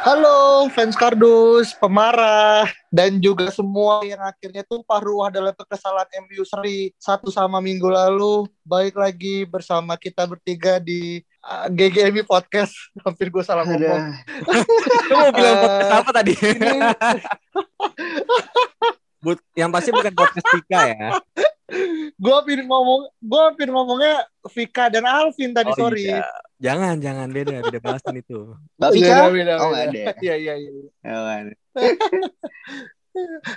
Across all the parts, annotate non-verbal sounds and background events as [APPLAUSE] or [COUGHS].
Halo fans kardus, pemarah, dan juga semua yang akhirnya tumpah ruah dalam kekesalan MU seri satu sama minggu lalu. Baik lagi bersama kita bertiga di uh, GGMI Podcast. [LAUGHS] Hampir gue salah ngomong. [LAUGHS] Lu mau bilang podcast apa tadi? Ini [LAUGHS] But, yang pasti bukan podcast Tika ya. Gue hampir ngomong, gue hampir ngomongnya Vika dan Alvin tadi, Oh, sorry. iya. Jangan, jangan beda, beda bahasan itu. Mbak Iya, Vika? beda, Oh, beda. nggak ada. [LAUGHS] Iya, iya, iya. Oh, nggak ada.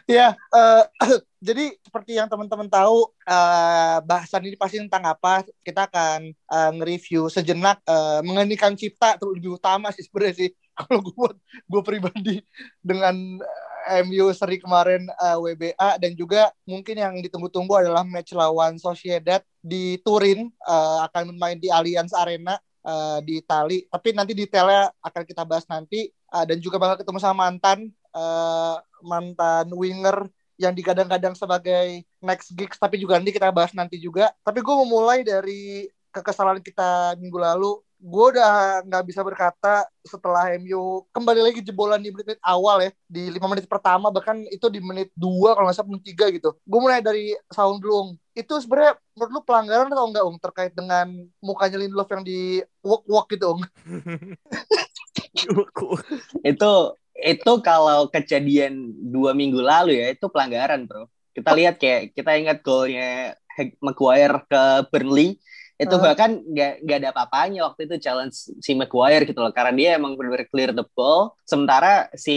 Ya, eh, [COUGHS] jadi seperti yang teman-teman tahu, eh, bahasan ini pasti tentang apa? Kita akan eh, nge-review sejenak eh, mengendikan cipta terus lebih utama sih sebenarnya sih. [LAUGHS] Kalau gue buat gue pribadi dengan eh, MU seri kemarin eh, WBA dan juga mungkin yang ditunggu-tunggu adalah match lawan Sociedad di Turin eh, akan main di Allianz Arena eh, di Itali. Tapi nanti detailnya akan kita bahas nanti. Eh, dan juga bakal ketemu sama mantan eh, mantan winger yang digadang-gadang sebagai next gigs tapi juga nanti kita bahas nanti juga. Tapi gue mau mulai dari kekesalan kita minggu lalu gue udah nggak bisa berkata setelah MU kembali lagi jebolan di menit-menit awal ya di lima menit pertama bahkan itu di menit dua kalau nggak salah menit tiga gitu gue mulai dari sound dulu Ung. itu sebenarnya menurut lu pelanggaran atau enggak Ung terkait dengan mukanya Lindelof yang di walk walk gitu Ung [LAUGHS] Itu itu kalau kejadian dua minggu lalu ya itu pelanggaran bro. Kita lihat kayak kita ingat golnya Maguire ke Burnley itu Ah. bahkan nggak nggak ada apa-apanya waktu itu challenge si Maguire gitu loh karena dia emang benar-benar clear the ball sementara si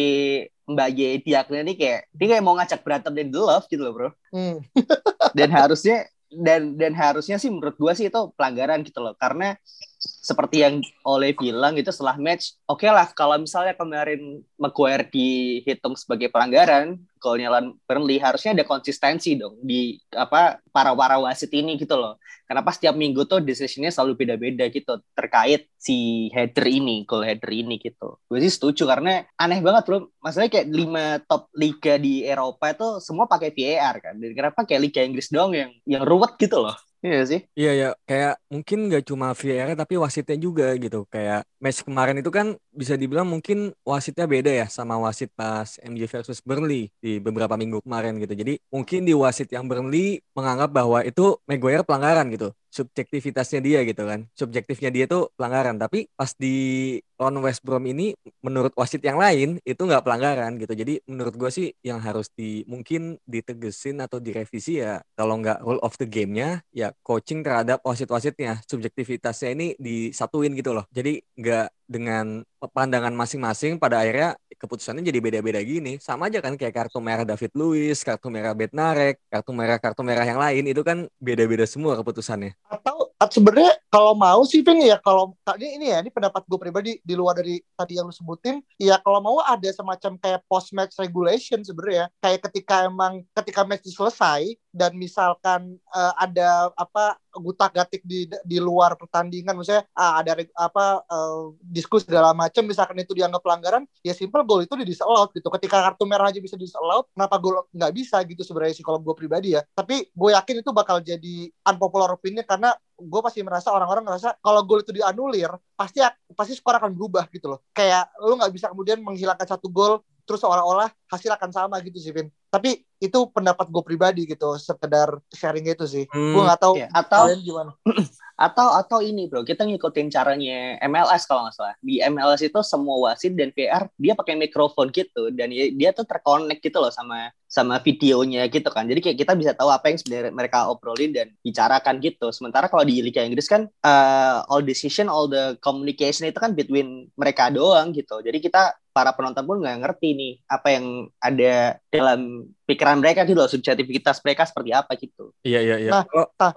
Mbak Ye Diaknya ini kayak dia kayak mau ngajak berantem dan love gitu loh bro Hmm. [LAUGHS] dan harusnya dan dan harusnya sih menurut gua sih itu pelanggaran gitu loh karena seperti yang Oleh bilang itu setelah match oke lah kalau misalnya kemarin Maguire dihitung sebagai pelanggaran golnya lawan Burnley harusnya ada konsistensi dong di apa para para wasit ini gitu loh. Kenapa setiap minggu tuh decisionnya selalu beda-beda gitu terkait si header ini goal header ini gitu. Gue sih setuju karena aneh banget loh masalahnya kayak lima top liga di Eropa itu semua pakai VAR kan. Dan kenapa kayak Liga Inggris doang yang yang ruwet gitu loh? Iya sih. Iya ya, kayak mungkin nggak cuma VAR tapi wasitnya juga gitu. Kayak match kemarin itu kan bisa dibilang mungkin wasitnya beda ya sama wasit pas MU versus Burnley di beberapa minggu kemarin gitu. Jadi mungkin di wasit yang Burnley menganggap bahwa itu Maguire pelanggaran gitu. Subjektivitasnya dia gitu kan. Subjektifnya dia tuh pelanggaran. Tapi pas di lawan West Brom ini menurut wasit yang lain itu nggak pelanggaran gitu. Jadi menurut gue sih yang harus di mungkin ditegesin atau direvisi ya kalau nggak rule of the game-nya ya coaching terhadap wasit-wasitnya. Subjektivitasnya ini disatuin gitu loh. Jadi nggak dengan pandangan masing-masing pada akhirnya keputusannya jadi beda-beda gini. Sama aja kan kayak kartu merah David Luiz, kartu merah Bednarek, kartu merah kartu merah yang lain itu kan beda-beda semua keputusannya. Atau at- sebenarnya kalau mau sih Vin ya kalau tadi ini ya ini pendapat gue pribadi di luar dari tadi yang lu sebutin ya kalau mau ada semacam kayak post match regulation sebenarnya kayak ketika emang ketika match selesai dan misalkan eh, ada apa gutak gatik di di luar pertandingan. Misalnya ah, ada apa eh, diskusi segala macam misalkan itu dianggap pelanggaran ya simple gol itu di disallowed gitu. Ketika kartu merah aja bisa disallowed kenapa gol nggak bisa gitu sebenarnya sih kalau gue pribadi ya. Tapi gue yakin itu bakal jadi unpopular opinion karena gue pasti merasa orang-orang ngerasa kalau gol itu dianulir pasti pasti skor akan berubah gitu loh. Kayak lu nggak bisa kemudian menghilangkan satu gol terus seolah-olah hasil akan sama gitu sih Vin. Tapi itu pendapat gue pribadi gitu sekedar sharing itu sih. Hmm, gue nggak tahu iya. Atau- kalian gimana. [CLEARS THROAT] atau atau ini bro kita ngikutin caranya MLS kalau nggak salah. Di MLS itu semua wasit dan VR dia pakai mikrofon gitu dan dia, dia tuh terkonek gitu loh sama sama videonya gitu kan. Jadi kayak kita bisa tahu apa yang sebenarnya mereka obrolin dan bicarakan gitu. Sementara kalau di Liga Inggris kan uh, all decision all the communication itu kan between mereka doang gitu. Jadi kita para penonton pun nggak ngerti nih apa yang ada dalam pikiran mereka gitu loh subjektivitas mereka seperti apa gitu Iya iya iya. Nah,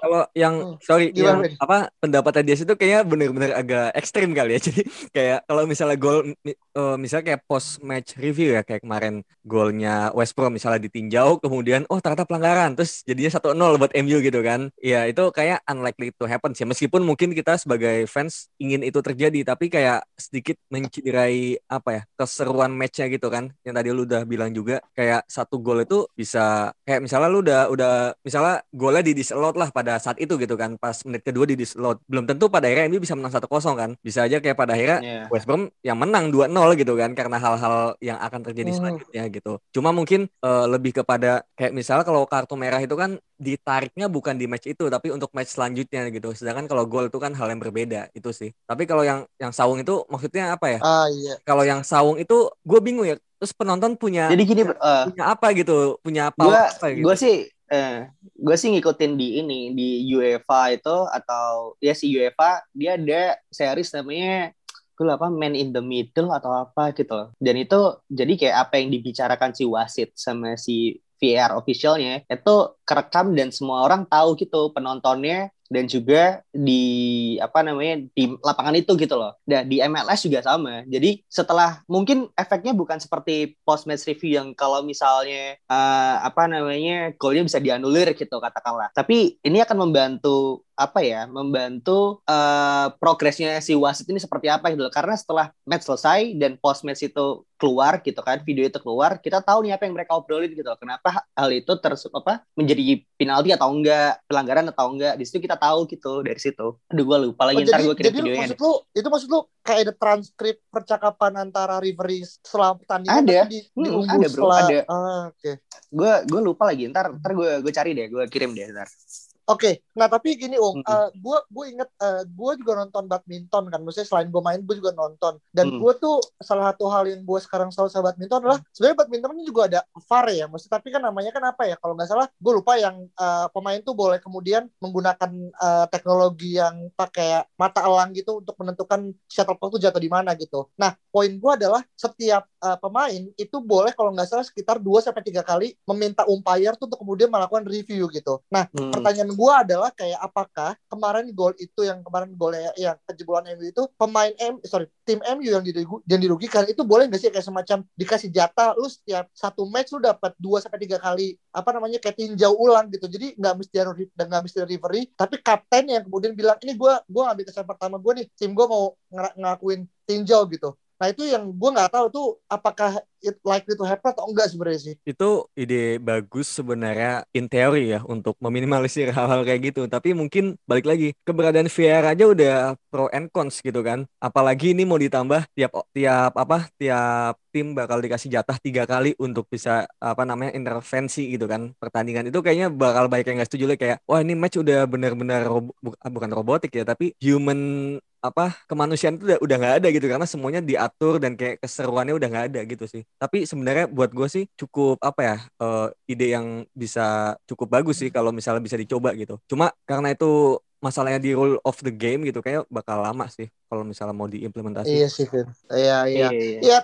Kalau yang Hmm, sorry gimana, yang apa pendapatnya dia itu kayaknya benar-benar agak ekstrim kali ya. [LAUGHS] Jadi kayak kalau misalnya gol mi- eh, misalnya kayak post match review ya kayak kemarin golnya West Brom misalnya ditinjau kemudian oh ternyata pelanggaran terus jadinya 1-0 buat MU gitu kan. Ya itu kayak unlikely to happen sih. Meskipun mungkin kita sebagai fans ingin itu terjadi tapi kayak sedikit menciderai apa ya keseruan matchnya gitu kan. Yang tadi lu udah bilang juga kayak satu gol itu bisa kayak misalnya lu udah udah misalnya golnya di disallowed lah pada saat itu gitu kan pas menit kedua di disallowed belum tentu pada akhirnya MU bisa menang 1-0 kan. Bisa aja kayak pada akhirnya Iya. West Brom yang menang 2-0 gitu kan karena hal-hal yang akan terjadi Hmm. selanjutnya gitu. Cuma mungkin eh, lebih kepada kayak misalnya kalau kartu merah itu kan ditariknya bukan di match itu tapi untuk match selanjutnya gitu. Sedangkan kalau gol itu kan hal yang berbeda itu sih. Tapi kalau yang yang saung itu maksudnya apa ya? Ah iya. Kalau yang saung itu gue bingung ya terus penonton punya jadi gini uh, punya apa gitu? Punya apa gue apa gitu? gue sih eh gue sih ngikutin di ini di UEFA itu atau ya si UEFA dia ada series namanya gue lupa Man in the Middle atau apa gitu loh. Dan itu jadi kayak apa yang dibicarakan si wasit sama si VR officialnya itu kerekam dan semua orang tahu gitu penontonnya dan juga di apa namanya di lapangan itu gitu loh. Dan di MLS juga sama. Jadi setelah mungkin efeknya bukan seperti post match review yang kalau misalnya eh, apa namanya golnya bisa dianulir gitu katakanlah. Tapi ini akan membantu apa ya membantu eh, progresnya si wasit ini seperti apa gitu loh. Karena setelah match selesai dan post match itu keluar gitu kan video itu keluar kita tahu nih apa yang mereka obrolin gitu loh. kenapa hal itu terus apa menjadi penalti atau enggak pelanggaran atau enggak di situ kita tahu gitu dari situ aduh gue lupa lagi Oh, ntar gue kirim videonya maksud lu itu maksud lu kayak ada transkrip percakapan antara referee setelah pertandingan Ada. di, Hmm, diunggah ada, bro, setelah ada. Ah, oke gue gue lupa lagi ntar ntar gue gue cari deh gue kirim deh ntar Oke, nah tapi gini Ung, Mm-mm. gue gue inget gue juga nonton badminton kan, maksudnya selain gue main gue juga nonton. Dan Hmm. gue tuh salah satu hal yang gue sekarang selalu sama badminton adalah sebenarnya badminton ini juga ada VAR ya, maksudnya tapi kan namanya kan apa ya? Kalau nggak salah gue lupa yang eh, pemain tuh boleh kemudian menggunakan eh, teknologi yang pakai mata elang gitu untuk menentukan shuttlecock tuh jatuh di mana gitu. Nah poin gue adalah setiap eh, pemain itu boleh kalau nggak salah sekitar 2 sampai tiga kali meminta umpire tuh untuk kemudian melakukan review gitu. Nah Hmm. pertanyaan gue adalah kayak apakah kemarin gol itu yang kemarin golnya yang kejebolan MU itu pemain M sorry tim MU yang, dirugi- yang dirugikan itu boleh nggak sih kayak semacam dikasih jatah lu setiap satu match lu dapat 2 sampai tiga kali apa namanya kayak tinjau ulang gitu. Jadi nggak mesti dan nggak mesti referee tapi kapten yang kemudian bilang ini gue gue ngambil kesan pertama gue nih tim gue mau ngelakuin tinjau gitu. Nah itu yang gue nggak tahu tuh apakah it likely to happen atau enggak sebenarnya sih Itu ide bagus sebenarnya in teori ya untuk meminimalisir [LAUGHS] hal-hal kayak gitu. Tapi mungkin balik lagi keberadaan VR aja udah pro and cons gitu kan. Apalagi ini mau ditambah tiap tiap apa tiap tim bakal dikasih jatah tiga kali untuk bisa apa namanya intervensi gitu kan pertandingan itu kayaknya bakal banyak yang nggak setuju lah kayak wah ini match udah benar-benar robo- bu- bukan robotik ya tapi human apa kemanusiaan itu udah nggak ada gitu karena semuanya diatur dan kayak keseruannya udah nggak ada gitu sih tapi sebenarnya buat gue sih cukup apa ya eh, ide yang bisa cukup bagus sih kalau misalnya bisa dicoba gitu cuma karena itu masalahnya di rule of the game gitu kayak bakal lama sih kalau misalnya mau diimplementasi iya sih Vin iya iya iya. Iya,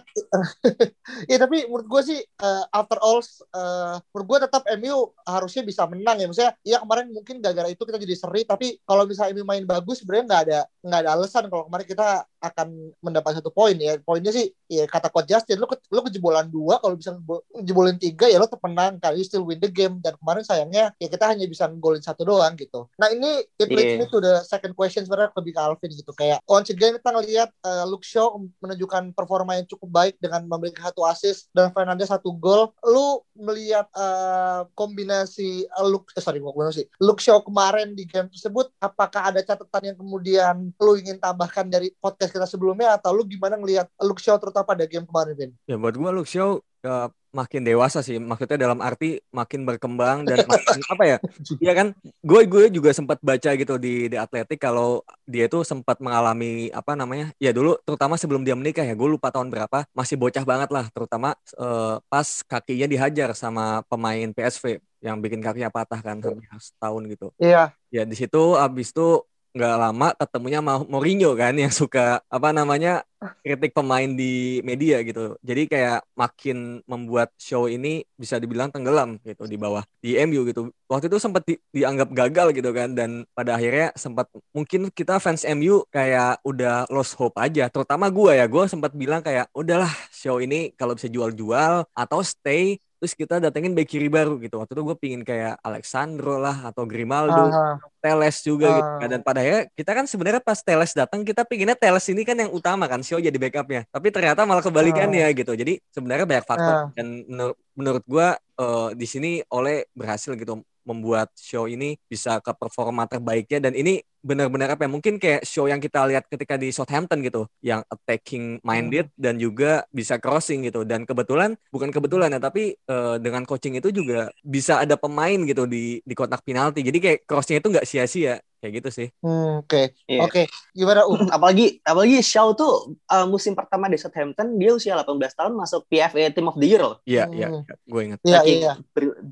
ya [LAUGHS] tapi menurut gue sih eh, after all, eh, menurut gue tetap MU harusnya bisa menang ya. Maksudnya, ya kemarin mungkin gara-gara itu kita jadi seri, tapi kalau misalnya MU main bagus, sebenarnya nggak ada nggak ada alasan kalau kemarin kita akan mendapat satu poin ya. Poinnya sih, ya kata coach Justin, lu, ke, lu kejebolan dua, kalau bisa ngejebolan tiga ya lo kan you still win the game. Dan kemarin sayangnya ya kita hanya bisa ngegolin satu doang gitu. Nah ini it leads Iya. me to the second question sebenarnya lebih ke Alvin gitu kayak once again kita ngelihat uh, Luke Shaw menunjukkan performa yang cukup baik dengan memberikan satu assist dan Fernandes satu gol. Lu melihat uh, kombinasi uh, Luke eh, sorry bukan kombinasi Luke Shaw kemarin di game tersebut apakah ada catatan yang kemudian lu ingin tambahkan dari podcast kita sebelumnya atau lu gimana ngelihat Luke Shaw terutama pada game kemarin Vin? ya buat gue Luke Shaw eh, makin dewasa sih. Maksudnya dalam arti makin berkembang dan [LAUGHS] makin apa ya? Iya kan? Gue gue juga sempat baca gitu di di Atletik kalau dia tuh sempat mengalami apa namanya? Ya dulu terutama sebelum dia menikah ya. Gue lupa tahun berapa, masih bocah banget lah, terutama uh, pas kakinya dihajar sama pemain PSV yang bikin kakinya patah kan hampir setahun gitu. Iya. Ya di situ abis itu nggak lama ketemunya sama Mourinho kan yang suka apa namanya kritik pemain di media gitu. Jadi kayak makin membuat show ini bisa dibilang tenggelam gitu di bawah di MU gitu. Waktu itu sempat di, dianggap gagal gitu kan dan pada akhirnya sempat mungkin kita fans MU kayak udah lost hope aja. Terutama gue ya, gue sempat bilang kayak udahlah show ini kalau bisa jual-jual atau stay terus kita datengin back kiri baru gitu. Waktu itu gue pingin kayak Alexandro lah atau Grimaldo uh, Teles juga uh, gitu kan. dan pada akhirnya kita kan sebenarnya pas Teles datang kita pinginnya Teles ini kan yang utama kan Sio jadi backupnya. Tapi ternyata malah kebalikannya uh, gitu. Jadi sebenarnya banyak faktor uh, dan menur menurut gue uh, di sini oleh berhasil gitu membuat show ini bisa ke performa terbaiknya. Dan ini benar-benar apa ya mungkin kayak show yang kita lihat ketika di Southampton gitu yang attacking minded hmm. dan juga bisa crossing gitu. Dan kebetulan bukan kebetulan ya tapi uh, dengan coaching itu juga bisa ada pemain gitu di di kotak penalti. Jadi kayak crossing itu nggak sia-sia kayak gitu sih. Hmm, oke, okay. yeah. oke. Okay. Gimana? Um? [LAUGHS] apalagi apalagi Shaw tuh uh, musim pertama di Southampton dia usia 18 tahun masuk PFA Team of the Year loh. Iya, iya, hmm. iya. gue ingat. Iya, iya.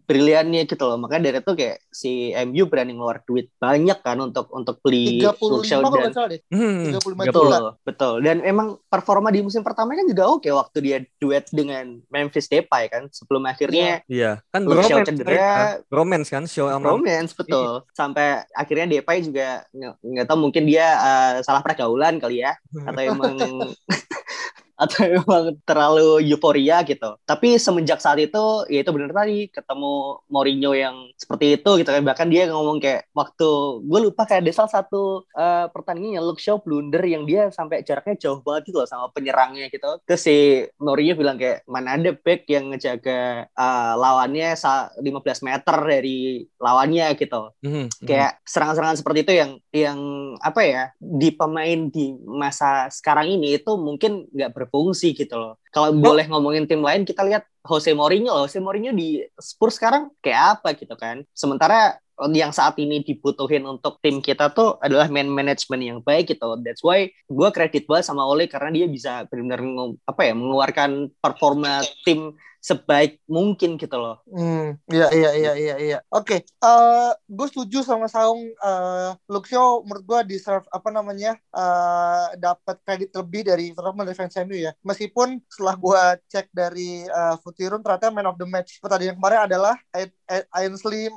Briliannya gitu loh. Makanya dari itu kayak si MU berani ngeluar duit banyak kan untuk untuk beli 35 Shaw dan salah deh. Hmm, 35 betul, betul. Dan emang performa di musim pertama kan juga oke waktu dia duet dengan Memphis Depay kan sebelum akhirnya Iya, kan Shaw cedera, romance kan Shaw romance betul. Iya. Sampai akhirnya Depay juga nggak tahu mungkin dia uh, salah pergaulan kali ya atau emang [LAUGHS] atau [LAUGHS] emang terlalu euforia gitu. Tapi semenjak saat itu, ya itu benar tadi ketemu Mourinho yang seperti itu gitu kan. Bahkan dia ngomong kayak waktu gue lupa kayak ada salah satu uh, pertandingan yang Luke Shaw blunder yang dia sampai jaraknya jauh banget gitu loh sama penyerangnya gitu. Terus si Mourinho bilang kayak mana ada back yang ngejaga uh, lawannya 15 meter dari lawannya gitu. Mm -hmm. Kayak serangan-serangan seperti itu yang yang apa ya di pemain di masa sekarang ini itu mungkin nggak berfungsi gitu loh. Kalau oh. boleh ngomongin tim lain, kita lihat Jose Mourinho. Jose Mourinho di Spurs sekarang kayak apa gitu kan. Sementara yang saat ini dibutuhin untuk tim kita tuh adalah man management yang baik gitu. That's why gue kredit banget sama Ole karena dia bisa benar-benar apa ya mengeluarkan performa tim sebaik mungkin gitu loh. Hmm, iya iya iya iya iya. Oke, okay. uh, eh, gue setuju sama Saung uh, Luxio menurut gue deserve apa namanya uh, dapat kredit lebih dari terutama dari fans MU ya. Meskipun setelah gue cek dari uh, Futirum ternyata man of the match pertandingan kemarin adalah Ainsley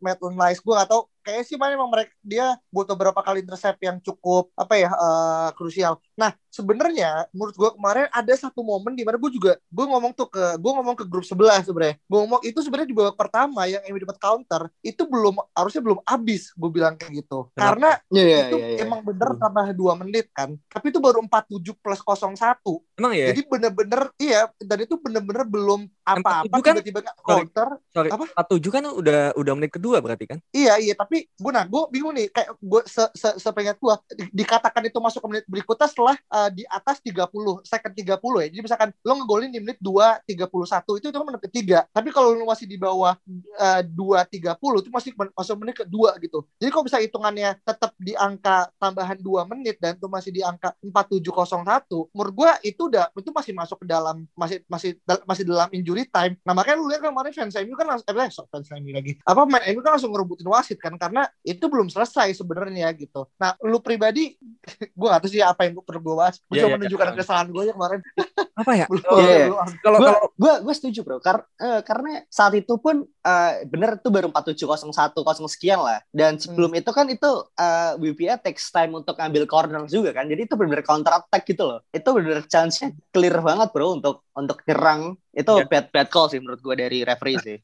Maitland Nice. Gue gak tau kayak sih mana emang mereka dia butuh beberapa kali intercept yang cukup apa ya uh, krusial. Nah sebenarnya menurut gue kemarin ada satu momen di mana gue juga gue ngomong tuh ke gue ngomong ke grup sebelah sebenarnya. Gue ngomong itu sebenarnya di babak pertama yang Emi dapat counter itu belum harusnya belum habis gue bilang kayak gitu. Kenapa? Karena yeah, yeah, itu yeah, yeah. emang bener hmm. tambah dua menit kan. Tapi itu baru 47 plus 01. Emang ya? Jadi bener-bener iya dan itu bener-bener belum apa-apa kan, tiba-tiba counter. Sorry, sorry. Apa? 47 kan udah udah menit kedua berarti kan? Iya iya tapi gue nah gue bingung nih kayak gue se, se, sepengen gue dikatakan itu masuk ke menit berikutnya setelah uh, di atas 30 second 30 ya. Jadi misalkan lo ngegolin di menit 2 31 itu itu menit ketiga. Tapi kalau lo masih di bawah uh, 2 30 itu masih masuk menit kedua gitu. Jadi kalau bisa hitungannya tetap di angka tambahan 2 menit dan itu masih di angka 4701 menurut gue itu udah itu masih masuk ke dalam masih masih masih dalam injury time. Nah makanya lu lihat kemarin fans MU kan langsung eh fans MU lagi. Apa main MU kan langsung ngerebutin wasit kan karena itu belum selesai sebenarnya gitu. Nah, lu pribadi, [LAUGHS] gue gak tahu sih apa yang perlu gue bahas. Gue yeah, cuma yeah, menunjukkan yeah. kesalahan gue ya kemarin. [LAUGHS] Apa ya? [LAUGHS] Iya. Kalau kalau gue gue setuju bro, Kar uh, karena saat itu pun uh, bener itu baru 4701 kosong sekian lah. Dan sebelum hmm. itu kan itu uh, eh, WPA takes time untuk ambil corner juga kan. Jadi itu bener-bener counter attack gitu loh. Itu bener-bener chance-nya clear banget bro untuk untuk nyerang. Itu yeah. bad bad call sih menurut gue dari referee sih.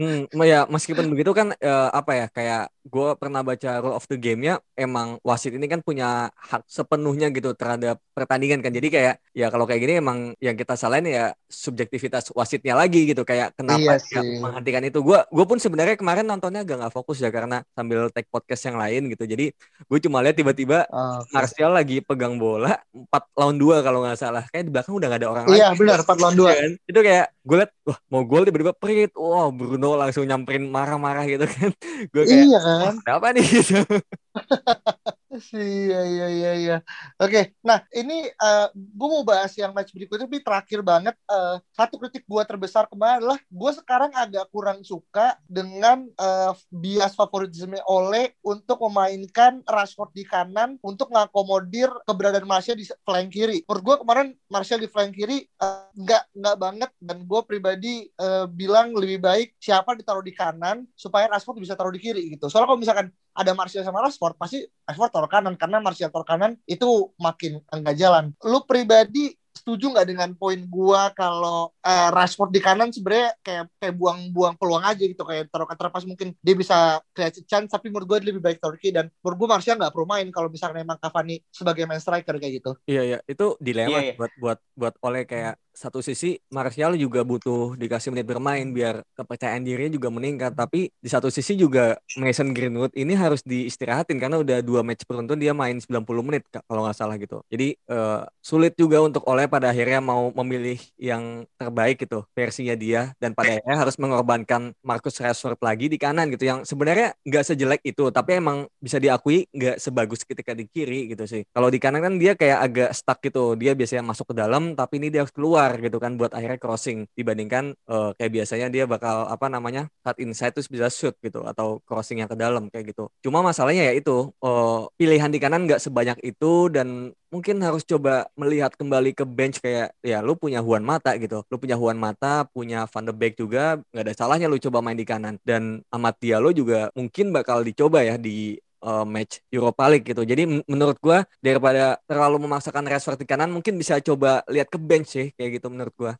Hmm, ya meskipun begitu kan uh, apa ya kayak gue pernah baca rule of the game-nya emang wasit ini kan punya hak sepenuhnya gitu terhadap pertandingan kan jadi kayak ya kalau kayak gini emang yang kita salahin ya subjektivitas wasitnya lagi gitu kayak kenapa Iya dia sih. menghentikan itu gue gue pun sebenarnya kemarin nontonnya agak nggak fokus ya karena sambil take podcast yang lain gitu jadi gue cuma lihat tiba-tiba Oke. Martial lagi pegang bola 4 lawan 2 kalau nggak salah kayak di belakang udah gak ada orang Iya lagi benar 4 lawan 2. Iya kan? Itu kayak gue liat, wah mau gol tiba-tiba perit, wah Bruno langsung nyamperin marah-marah gitu kan. [LAUGHS] Gue kayak, Iya kan? apa nih [LAUGHS] gitu. [LAUGHS] Iya iya iya iya. Oke, nah ini eh gue mau bahas yang match berikutnya tapi terakhir banget eh, satu kritik gue terbesar kemarin adalah gue sekarang agak kurang suka dengan eh, bias favoritisme Ole untuk memainkan Rashford di kanan untuk ngakomodir keberadaan Martial di flank kiri. Menurut gue kemarin Martial di flank kiri nggak nggak banget dan gue pribadi eh, bilang lebih baik siapa ditaruh di kanan supaya Rashford bisa taruh di kiri gitu. Soalnya kalau misalkan ada Martial sama Rashford pasti Rashford taruh kanan karena Martial taruh kanan itu makin enggak jalan. Lu pribadi setuju nggak dengan poin gua kalau eh, Rashford di kanan sebenarnya kayak kayak buang-buang peluang aja gitu kayak taruh counter pass mungkin dia bisa create chance tapi menurut gua dia lebih baik kiri dan menurut gua Martial nggak perlu main kalau misalnya memang Cavani sebagai main striker kayak gitu. Iya iya, itu dilema Iya, iya. buat buat buat oleh kayak satu sisi Martial juga butuh dikasih menit bermain biar kepercayaan dirinya juga meningkat. Tapi di satu sisi juga Mason Greenwood ini harus diistirahatin karena udah dua match beruntun dia main 90 menit kalau nggak salah gitu. Jadi eh, sulit juga untuk oleh pada akhirnya mau memilih yang terbaik gitu versinya dia. Dan pada akhirnya harus mengorbankan Marcus Rashford lagi di kanan gitu yang sebenarnya nggak sejelek itu tapi emang bisa diakui nggak sebagus ketika di kiri gitu sih. Kalau di kanan kan dia kayak agak stuck gitu dia biasanya masuk ke dalam tapi ini dia harus keluar gitu kan buat akhirnya crossing. Dibandingkan eh, kayak biasanya dia bakal apa namanya cut inside terus bisa shoot gitu atau crossing yang ke dalam kayak gitu. Cuma masalahnya ya itu eh, pilihan di kanan nggak sebanyak itu dan mungkin harus coba melihat kembali ke bench kayak ya lu punya Juan Mata gitu. Lu punya Juan Mata punya Van de Beek juga nggak ada salahnya lu coba main di kanan. Dan Amat Diallo juga mungkin bakal dicoba ya di uh, match Europa League gitu. Jadi men- menurut gua daripada terlalu memaksakan Rashford di kanan mungkin bisa coba lihat ke bench sih kayak gitu menurut gua.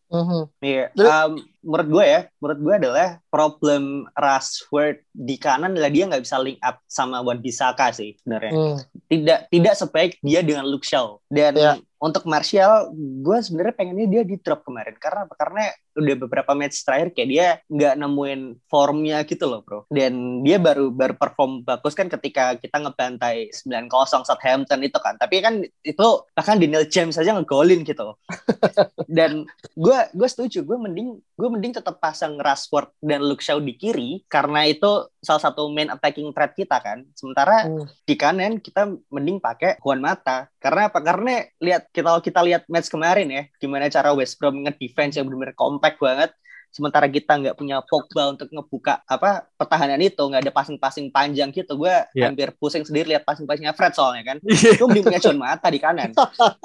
Iya, Jadi- um, menurut gue ya, menurut gue adalah problem Rashford di kanan adalah dia nggak bisa link up sama Wan Bisaka sih sebenarnya. Hmm. Tidak tidak sebaik dia dengan Luke Shaw. Dan Iya. Untuk Martial, gue sebenarnya pengennya dia di drop kemarin karena apa? Karena udah beberapa match terakhir kayak dia nggak nemuin formnya gitu loh bro. Dan dia baru baru perform bagus kan ketika kita ngebantai 9-0 Southampton itu kan. Tapi kan itu bahkan Daniel James aja ngegolin gitu. [LAUGHS] dan gue gue setuju gue mending gue mending tetap pasang Rashford dan Luke Shaw di kiri karena itu salah satu main attacking threat kita kan sementara Hmm. di kanan kita mending pakai Juan Mata karena apa karena lihat kita kita lihat match kemarin ya gimana cara West Brom nge-defense yang benar-benar compact banget sementara kita nggak punya Pogba untuk ngebuka apa pertahanan itu nggak ada passing-passing panjang gitu gue Iya. hampir pusing sendiri lihat passing-passingnya Fred soalnya kan gue mending punya Juan Mata di kanan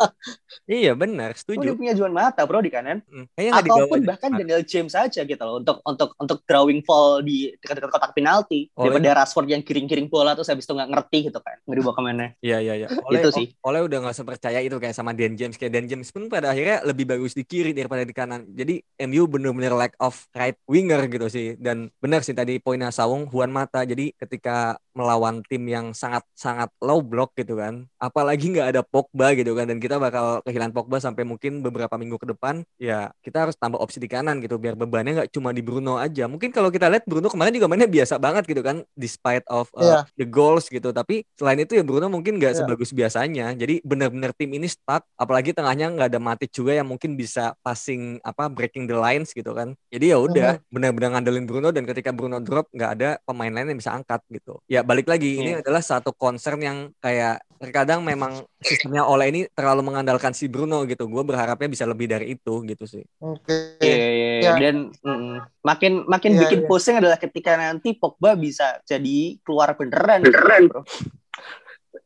[LAUGHS] iya benar, gue setuju. punya Juan Mata bro di kanan Hmm, Kayaknya dibawa ataupun aja. bahkan Daniel James saja gitu loh untuk untuk untuk drawing fall di dekat-dekat kotak penalti Oh, daripada Rashford yang kiring-kiring bola terus habis itu nggak ngerti gitu kan nggak dibawa ke mana Iya iya iya. Oleh Itu sih. Oleh udah nggak sepercaya itu kayak sama Dan James kayak Dan James pun pada akhirnya lebih bagus di kiri daripada di kanan. Jadi MU bener-bener lack of right winger gitu sih. Dan benar sih tadi poinnya Sawung Juan Mata. Jadi ketika melawan tim yang sangat-sangat low block gitu kan, apalagi nggak ada Pogba gitu kan, dan kita bakal kehilangan Pogba sampai mungkin beberapa minggu ke depan, ya kita harus tambah opsi di kanan gitu biar bebannya nggak cuma di Bruno aja. Mungkin kalau kita lihat Bruno kemarin juga mainnya biasa banget gitu kan, despite of uh, Iya. the goals gitu. Tapi selain itu ya Bruno mungkin nggak Iya. sebagus biasanya. Jadi benar-benar tim ini stuck. Apalagi tengahnya nggak ada Matic juga yang mungkin bisa passing apa breaking the lines gitu kan. Jadi ya udah benar-benar ngandelin Bruno dan ketika Bruno drop nggak ada pemain lain yang bisa angkat gitu. Ya balik lagi ini Iya. adalah satu concern yang kayak terkadang memang sistemnya Ole ini terlalu mengandalkan si Bruno gitu. Gue berharapnya bisa lebih dari itu gitu sih. Oke. Iya, iya, iya. Ya. dan mm, makin makin Iya, bikin iya. pusing adalah ketika nanti Pogba bisa jadi keluar beneran beneran bro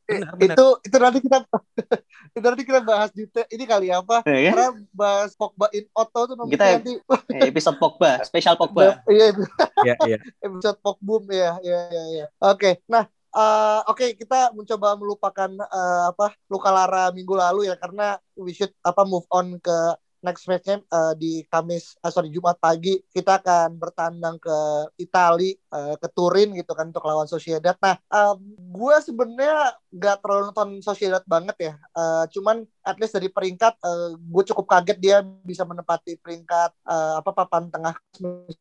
Benar, benar. Itu itu nanti kita [LAUGHS] itu nanti kita bahas detail ini kali ya, apa? Ya kan? Karena bahas Pogba in Otto tuh nanti Kita- nanti Eh, episode Pogba [LAUGHS] spesial Pogba iya Iya, iya. [LAUGHS] episode Pogboom ya ya ya ya. Oke. Nah, eh, oke kita mencoba melupakan eh, apa luka lara minggu lalu ya karena we should apa move on ke next match-nya uh, di Kamis uh, sorry Jumat pagi kita akan bertandang ke Itali uh, ke Turin gitu kan untuk lawan Sociedad. Nah, um, gue sebenarnya gak terlalu nonton Sociedad banget ya. Uh, cuman at least dari peringkat uh, gue cukup kaget dia bisa menempati peringkat uh, apa papan tengah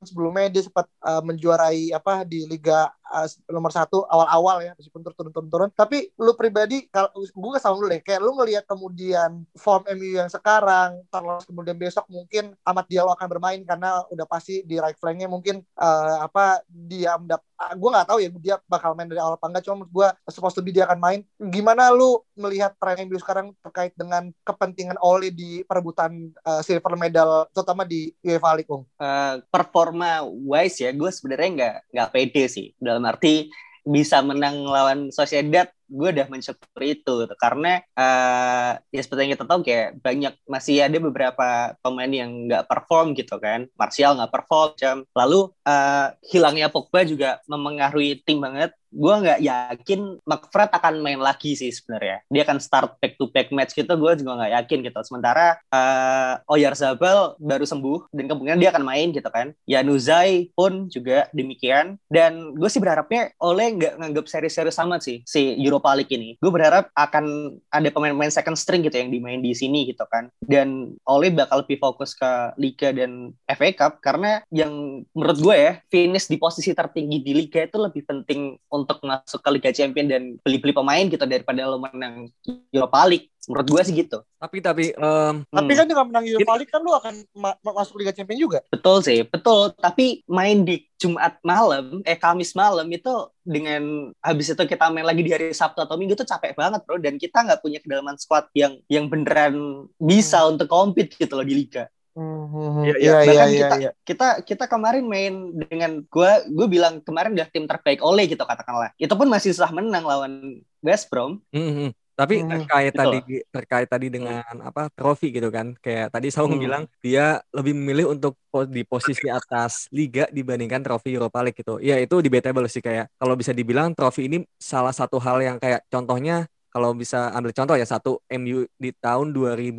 sebelumnya dia sempat uh, menjuarai apa di liga uh, nomor satu awal-awal ya meskipun turun-turun-turun tapi lu pribadi kalau gue kesal dulu deh kayak lu ngelihat kemudian form MU yang sekarang terus kemudian besok mungkin Amat Diallo akan bermain karena udah pasti di right flanknya mungkin uh, apa dia mendap gue nggak tahu ya dia bakal main dari awal apa enggak cuma menurut gue supposed to be dia akan main. Gimana lu melihat tren MU sekarang terkait dengan kepentingan Oli di perebutan uh, silver medal terutama di UEFA League Uh, performa wise ya gue sebenarnya nggak nggak pede sih. Dalam arti bisa menang lawan Sociedad gue udah mensyukur itu. Karena uh, ya seperti yang kita tahu kayak banyak masih ada beberapa pemain yang nggak perform gitu kan. Martial nggak perform jam lalu uh, hilangnya Pogba juga mempengaruhi tim banget. Gue nggak yakin McFred akan main lagi sih sebenarnya. Dia akan start back to back match gitu gue juga nggak yakin gitu. Sementara uh, Oyarzabal baru sembuh dan kemungkinan dia akan main gitu kan. Yanuzai pun juga demikian. Dan gue sih berharapnya oleh nggak nganggap seri-seri sama sih si Euro Europa League ini. Gue berharap akan ada pemain-pemain second string gitu yang dimain di sini gitu kan. Dan Ole bakal lebih fokus ke Liga dan FA Cup karena yang menurut gue ya finish di posisi tertinggi di Liga itu lebih penting untuk masuk ke Liga Champion dan beli-beli pemain gitu daripada lo menang Europa League menurut gue sih gitu tapi tapi um, tapi kan dengan menang Europa League kan lu akan ma masuk Liga Champions juga betul sih betul tapi main di Jumat malam eh Kamis malam itu dengan habis itu kita main lagi di hari Sabtu atau Minggu itu capek banget bro dan kita nggak punya kedalaman squad yang yang beneran bisa hmm. untuk compete gitu loh di liga Hmm, iya, iya, iya, kita, iya. kita kita kemarin main dengan gue gue bilang kemarin udah tim terbaik oleh gitu katakanlah. Itu pun masih susah menang lawan West Brom. Mm -hmm. Tapi hmm, terkait betul. tadi terkait tadi dengan apa trofi gitu kan. Kayak tadi Saung hmm. bilang dia lebih memilih untuk di posisi atas liga dibandingkan trofi Europa League gitu. Ya itu debatable sih kayak kalau bisa dibilang trofi ini salah satu hal yang kayak contohnya kalau bisa ambil contoh ya satu MU di tahun 2005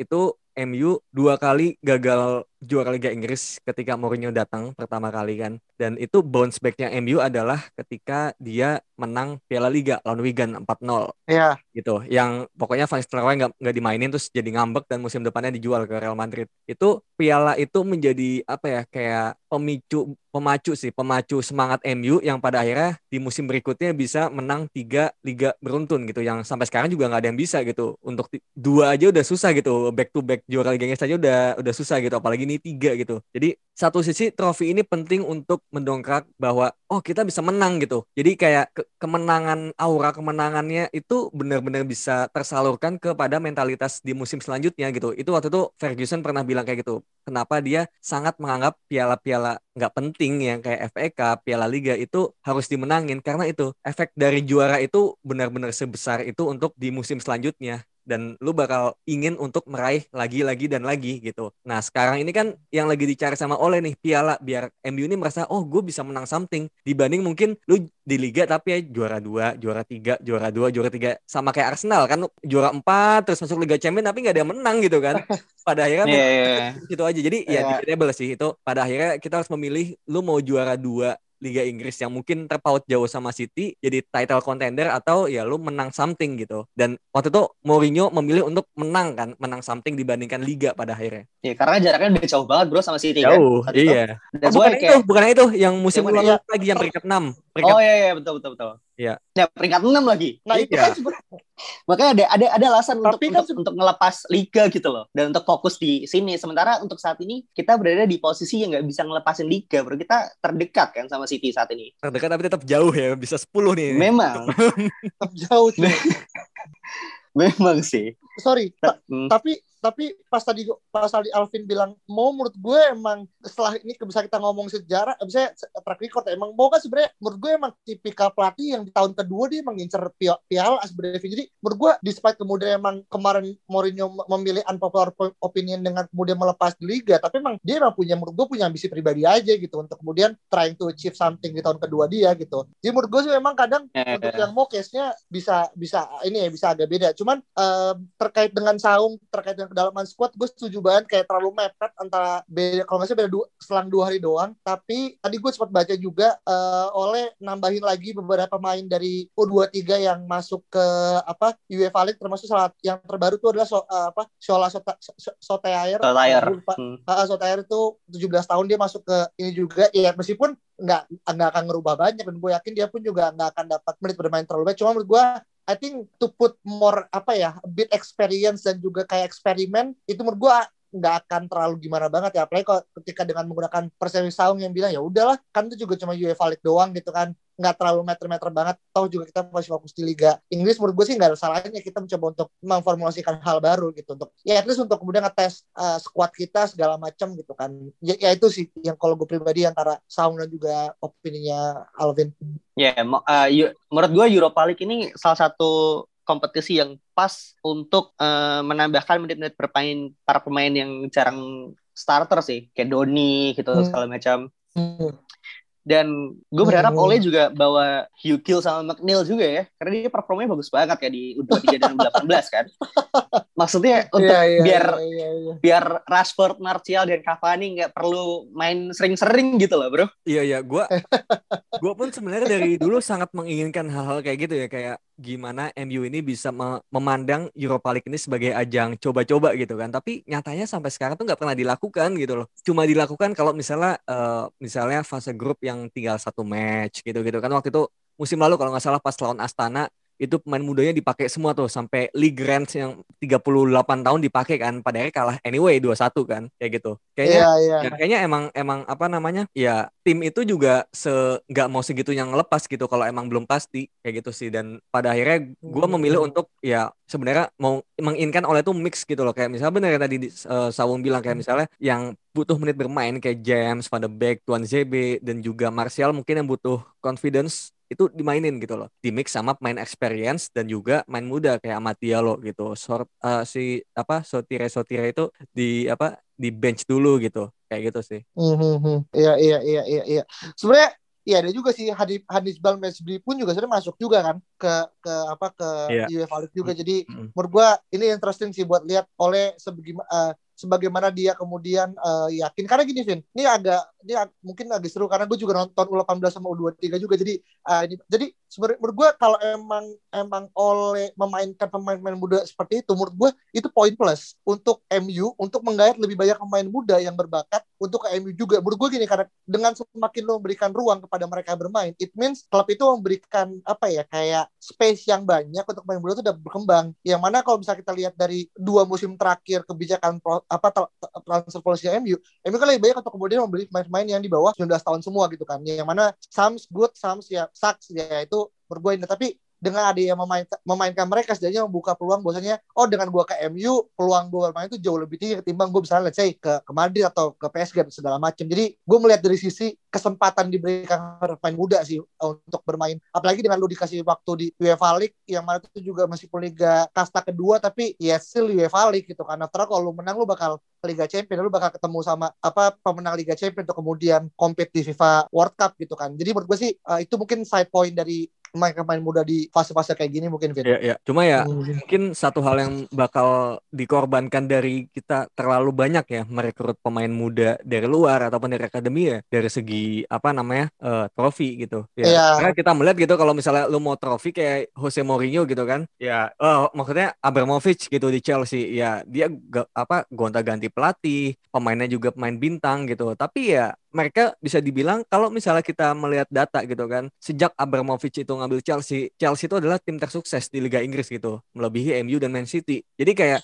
itu MU dua kali gagal juara Liga Inggris ketika Mourinho datang pertama kali kan. Dan itu bounce back-nya MU adalah ketika dia menang Piala Liga lawan Wigan 4-0. Iya. Gitu. Yang pokoknya Van Nistelrooy nggak nggak dimainin terus jadi ngambek dan musim depannya dijual ke Real Madrid. Itu piala itu menjadi apa ya kayak pemicu pemacu sih, pemacu semangat MU yang pada akhirnya di musim berikutnya bisa menang tiga liga beruntun gitu yang sampai sekarang juga nggak ada yang bisa gitu. Untuk dua aja udah susah gitu, back to back juara Liga Inggris aja udah udah susah gitu apalagi ini tiga gitu. Jadi satu sisi trofi ini penting untuk mendongkrak bahwa oh kita bisa menang gitu. Jadi kayak ke kemenangan aura kemenangannya itu benar-benar bisa tersalurkan kepada mentalitas di musim selanjutnya gitu. Itu waktu itu Ferguson pernah bilang kayak gitu. Kenapa dia sangat menganggap piala-piala nggak penting yang kayak FA Cup, Piala Liga itu harus dimenangin karena itu efek dari juara itu benar-benar sebesar itu untuk di musim selanjutnya dan lu bakal ingin untuk meraih lagi lagi dan lagi gitu. Nah sekarang ini kan yang lagi dicari sama Oleh nih piala biar MU ini merasa oh gue bisa menang something dibanding mungkin lu di liga tapi ya juara dua, juara tiga, juara dua, juara tiga sama kayak Arsenal kan juara empat terus masuk Liga Champions tapi nggak ada yang menang gitu kan. [LAUGHS] Pada akhirnya yeah, yeah, yeah. gitu aja. Jadi yeah. ya debatable sih itu. Pada akhirnya kita harus memilih lu mau juara dua Liga Inggris yang mungkin terpaut jauh sama City jadi title contender atau ya lu menang something gitu. Dan waktu itu Mourinho memilih untuk menang kan, menang something dibandingkan Liga pada akhirnya. Iya, karena jaraknya udah jauh banget bro sama City kan. Jauh, kan. iya. Oh, bukan kayak... itu, bukan itu yang musim lalu lagi yang peringkat 6. Peringkat... Oh iya iya betul betul betul. Iya. Ya peringkat 6 lagi. Nah, itu iya. kan makanya ada ada ada alasan Tapi untuk, kan, untuk untuk ngelepas liga gitu loh dan untuk fokus di sini. Sementara untuk saat ini kita berada di posisi yang nggak bisa ngelepasin liga, bro. Kita terdekat kan sama City saat ini. Terdekat tapi tetap jauh ya, bisa 10 nih. Memang. [LAUGHS] tetap jauh. [LAUGHS] Memang sih. Sorry, ta hmm. tapi tapi pas tadi pas tadi Alvin bilang mau menurut gue emang setelah ini bisa kita ngomong sejarah bisa track record ya, emang mau kan sebenarnya menurut gue emang tipikal pelatih yang di tahun kedua dia emang ngincer piala sebenarnya jadi menurut gue despite kemudian emang kemarin Mourinho memilih unpopular opinion dengan kemudian melepas di liga tapi emang dia emang punya menurut gue punya ambisi pribadi aja gitu untuk kemudian trying to achieve something di tahun kedua dia gitu. Jadi menurut gue sih memang kadang yeah. untuk yang mau case-nya bisa bisa ini ya bisa agak beda. Cuman uh, terkait dengan saung terkait dengan kedalaman squad gue setuju banget kayak terlalu mepet antara beda kalau nggak salah beda dua, selang dua hari doang. Tapi tadi gue sempat baca juga uh, oleh nambahin lagi beberapa pemain dari U23 yang masuk ke apa UEFA League termasuk salah yang terbaru tuh adalah so, uh, apa Shola Sota, Sotair Sotair hmm. uh, Sotair itu 17 tahun dia masuk ke ini juga. Ya meskipun nggak nggak akan ngerubah banyak dan gue yakin dia pun juga nggak akan dapat menit bermain terlalu baik cuma menurut gue I think to put more apa ya a bit experience dan juga kayak eksperimen itu menurut gue nggak akan terlalu gimana banget ya. Apalagi kalau ketika dengan menggunakan Persewi Saung yang bilang ya udahlah kan itu juga cuma UEFA League doang gitu kan. Nggak terlalu meter-meter banget. Tahu juga kita masih fokus di Liga Inggris. Menurut gue sih nggak ada salahnya kita mencoba untuk memformulasikan hal baru gitu. Untuk ya at least untuk kemudian ngetes uh, squad kita segala macam gitu kan. Ya, ya itu sih yang kalau gue pribadi antara Saung dan juga opininya Alvin. Ya yeah, uh, menurut gue Europa League ini salah satu kompetisi yang pas untuk uh, menambahkan menit-menit bermain para pemain yang jarang starter sih kayak Doni gitu hmm. segala macam. Hmm. Dan gue berharap hmm. Ole juga bawa Hugh Kill sama McNeil juga ya. Karena dia performanya bagus banget kayak di U23 dan U18 kan. [LAUGHS] Maksudnya untuk yeah, yeah, biar yeah, yeah, yeah. biar Rashford, Martial dan Cavani nggak perlu main sering-sering gitu loh, Bro. Iya, iya. Gue [LAUGHS] gue pun sebenarnya dari dulu sangat menginginkan hal-hal kayak gitu ya. Kayak gimana MU ini bisa memandang Europa League ini sebagai ajang coba-coba gitu kan. Tapi nyatanya sampai sekarang tuh nggak pernah dilakukan gitu loh. Cuma dilakukan kalau misalnya uh, misalnya fase grup yang tinggal satu match gitu-gitu kan. Waktu itu musim lalu kalau nggak salah pas lawan Astana itu pemain mudanya dipakai semua tuh sampai league range yang 38 tahun dipakai kan pada akhirnya kalah anyway 2-1 kan kayak gitu kayaknya yeah, yeah. Ya, kayaknya emang emang apa namanya ya tim itu juga se nggak mau segitu yang lepas gitu kalau emang belum pasti kayak gitu sih dan pada akhirnya gue hmm. memilih untuk ya sebenarnya mau menginginkan oleh itu mix gitu loh kayak misalnya benar yang tadi uh, Sawung bilang kayak misalnya yang butuh menit bermain kayak James, Van de Beek, Tuan ZB dan juga Martial mungkin yang butuh confidence itu dimainin gitu loh. Di mix sama main experience dan juga main muda kayak Amatia lo gitu. Sort uh, si apa Sotire Sotire itu di apa di bench dulu gitu. Kayak gitu sih. Iya iya iya iya iya. Sebenarnya Iya ada juga sih. Hadis Hadis Bal Mesbri pun juga sudah masuk juga kan ke ke apa ke yeah. UEFA League juga. Jadi mm-hmm. menurut gua ini interesting sih buat lihat oleh sebagaimana uh, sebagaimana dia kemudian uh, yakin. Karena gini Vin ini agak ini mungkin agak seru karena gue juga nonton U18 sama U23 juga. Jadi uh, ini, jadi menurut gue kalau emang emang oleh memainkan pemain-pemain muda seperti itu menurut gue itu poin plus untuk MU untuk menggait lebih banyak pemain muda yang berbakat untuk ke MU juga. Menurut gue gini karena dengan semakin lo memberikan ruang kepada mereka bermain it means klub itu memberikan apa ya kayak space yang banyak untuk pemain muda itu udah berkembang. Yang mana kalau bisa kita lihat dari dua musim terakhir kebijakan pro, apa transfer policy MU MU kan lebih banyak untuk kemudian membeli pemain-pemain yang di bawah 19 tahun semua gitu kan. Yang mana some good some ya sucks. Ya itu berguain tapi dengan ada yang memain, memainkan mereka setidaknya membuka peluang bahwasanya oh dengan gua ke MU peluang gua bermain itu jauh lebih tinggi ketimbang gua misalnya let's say ke, ke Madrid atau ke PSG dan segala macam. Jadi gua melihat dari sisi kesempatan diberikan pemain muda sih untuk bermain. Apalagi dengan lu dikasih waktu di UEFA League yang mana itu juga masih liga kasta kedua tapi ya still UEFA League gitu karena terus kalau lu menang lu bakal Liga Champion lu bakal ketemu sama apa pemenang Liga Champion untuk kemudian compete di FIFA World Cup gitu kan jadi menurut gue sih uh, itu mungkin side point dari pemain-pemain muda di fase-fase kayak gini mungkin Fit. Iya, iya. Cuma ya hmm. mungkin satu hal yang bakal dikorbankan dari kita terlalu banyak ya merekrut pemain muda dari luar ataupun dari akademi ya dari segi apa namanya uh, trofi gitu. Ya. Yeah. Karena kita melihat gitu kalau misalnya lu mau trofi kayak Jose Mourinho gitu kan. Ya, oh, maksudnya Abramovich gitu di Chelsea. Ya, dia apa gonta-ganti pelatih, pemainnya juga pemain bintang gitu. Tapi ya mereka bisa dibilang kalau misalnya kita melihat data gitu kan sejak Abramovich itu ngambil Chelsea Chelsea itu adalah tim tersukses di Liga Inggris gitu melebihi MU dan Man City jadi kayak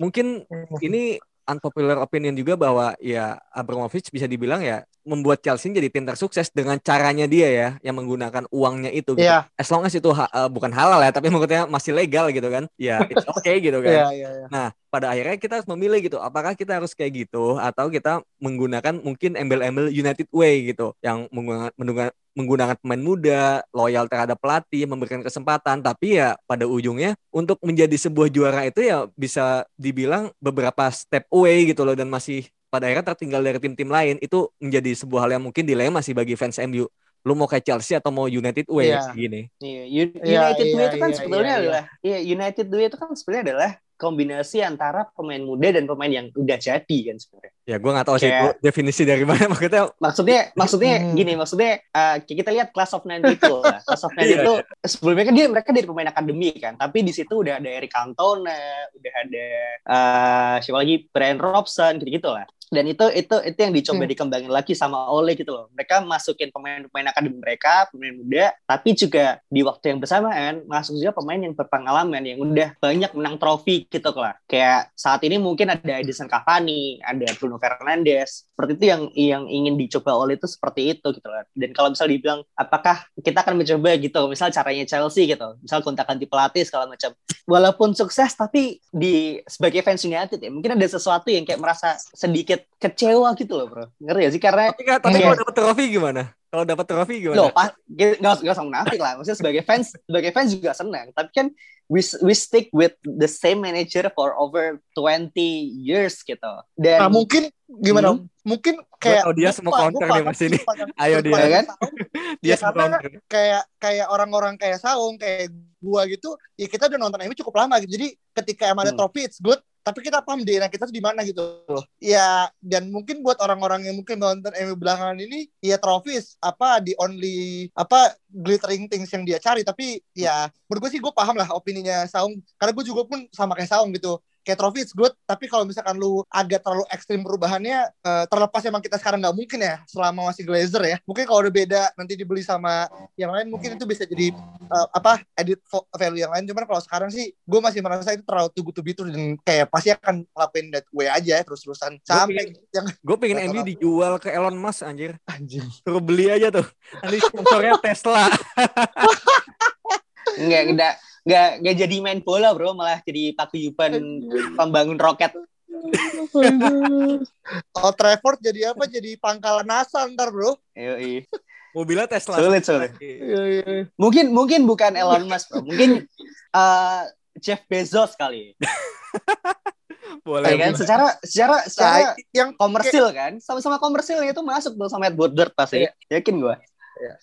mungkin ini unpopular opinion juga bahwa ya Abramovich bisa dibilang ya membuat Chelsea jadi tim tersukses dengan caranya dia ya yang menggunakan uangnya itu gitu. Yeah. As long as itu ha uh, bukan halal ya tapi maksudnya masih legal gitu kan. Ya it's [LAUGHS] okay gitu kan. Yeah, yeah, yeah. Nah, pada akhirnya kita harus memilih gitu apakah kita harus kayak gitu atau kita menggunakan mungkin embel-embel United Way gitu yang menggunakan menggunakan pemain muda, loyal terhadap pelatih, memberikan kesempatan, tapi ya pada ujungnya untuk menjadi sebuah juara itu ya bisa dibilang beberapa step away gitu loh dan masih pada akhirnya tertinggal dari tim-tim lain itu menjadi sebuah hal yang mungkin dilema sih bagi fans MU lu mau kayak Chelsea atau mau United way yeah. gini. Iya, yeah. United yeah, way yeah, itu kan yeah, sebetulnya yeah, adalah iya yeah, United way itu kan sebenarnya adalah kombinasi antara pemain muda dan pemain yang udah jadi kan sebenarnya. Ya gue nggak tahu sih gua definisi dari mana [LAUGHS] maksudnya. Maksudnya maksudnya Hmm. gini, maksudnya uh, kita lihat Class of 92 lah. Class of [LAUGHS] 92 sebelumnya kan dia mereka dari pemain akademi kan, tapi di situ udah ada Eric Cantona, udah ada uh, siapa lagi Brian Robson gitu-gitu lah. Dan itu itu itu yang dicoba Hmm. dikembangin lagi sama Ole gitu loh. Mereka masukin pemain-pemain akademi mereka, pemain muda, tapi juga di waktu yang bersamaan masuk juga pemain yang berpengalaman yang udah banyak menang trofi gitu lah. Kayak saat ini mungkin ada Edison Cavani, ada Bruno Fernandes. Seperti itu yang yang ingin dicoba oleh itu seperti itu gitu lah. Dan kalau misal dibilang apakah kita akan mencoba gitu, misal caranya Chelsea gitu, misal gonta-ganti pelatih segala macam. Walaupun sukses tapi di sebagai fans United ya, mungkin ada sesuatu yang kayak merasa sedikit kecewa gitu loh, Bro. Ngerti gak sih? Karena Tapi tapi Iya. kalau dapat trofi gimana? Kalau dapat trofi gimana? Loh, pas nggak nggak usah munafik lah. Maksudnya sebagai fans, sebagai fans juga senang. Tapi kan we we stick with the same manager for over 20 years gitu. Dan Nah mungkin gimana? Hmm. Mungkin kayak tahu dia semua counter paham Mas ini. [LAUGHS] Ayo dia. pandang Kan? Saung. Dia Ya, semua karena counter. kayak kayak orang-orang kayak Saung kayak gua gitu ya kita udah nonton MU cukup lama gitu jadi ketika emang ada Hmm. trofi it's good tapi kita paham deh nah kita tuh di mana gitu loh. Ya dan mungkin buat orang-orang yang mungkin nonton MU belakangan ini ya trofis apa di only apa glittering things yang dia cari. Tapi ya menurut gue sih gue paham lah opininya Saung. Karena gue juga pun sama kayak Saung gitu kayak trofi it's good tapi kalau misalkan lu agak terlalu ekstrim perubahannya eh, terlepas emang kita sekarang nggak mungkin ya selama masih Glazer ya mungkin kalau udah beda nanti dibeli sama yang lain mungkin itu bisa jadi eh, apa edit value yang lain cuman kalau sekarang sih gue masih merasa itu terlalu too good to be true dan kayak pasti akan ngelakuin that way aja ya terus-terusan sampai yang Gue pengen MU dijual ke Elon Musk anjir. anjing Suruh beli aja tuh. Nanti sponsornya Tesla. [LAUGHS] nggak nggak nggak nggak jadi main bola bro, malah jadi paguyuban pembangun roket. [LAUGHS] oh Trafford jadi apa jadi pangkalan NASA ntar bro Yoi. Mobilnya Tesla. Sulit sulit. Iya. Mungkin mungkin bukan Elon Musk bro, mungkin uh, Jeff Bezos kali. [LAUGHS] Boleh. Ya kan? boleh. Secara secara secara Nah, yang komersil kan, sama-sama komersil itu masuk tuh sama Edward Woodward pasti. Yakin gua.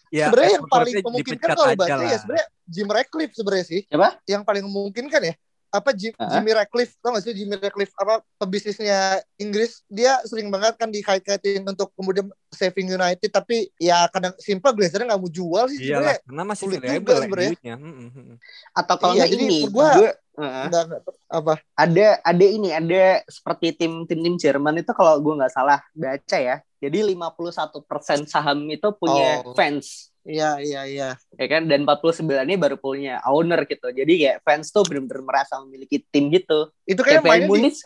Ya, sebenarnya yang paling memungkinkan kalau baca lah. ya sebenarnya Jim Ratcliffe sebenarnya sih Siapa? yang paling memungkinkan ya apa Jim, Uh-huh. Jimmy Ratcliffe tau gak sih Jimmy Ratcliffe apa pebisnisnya Inggris dia sering banget kan dikait-kaitin untuk kemudian saving United tapi ya kadang simple Glazer nggak mau jual sih sebenarnya karena masih sulit juga ya sebenarnya. duitnya. Hmm, hmm, hmm. Atau kalau Iya, ini, gua- gua, uh, nggak apa? Ada ada ini ada seperti tim tim tim Jerman itu kalau gua nggak salah baca ya. Jadi 51% saham itu punya Oh. fans. iya iya iya. Ya kan? Dan 49 ini baru punya owner gitu. Jadi kayak fans tuh benar-benar merasa memiliki tim gitu. Itu kayak Bayern Munich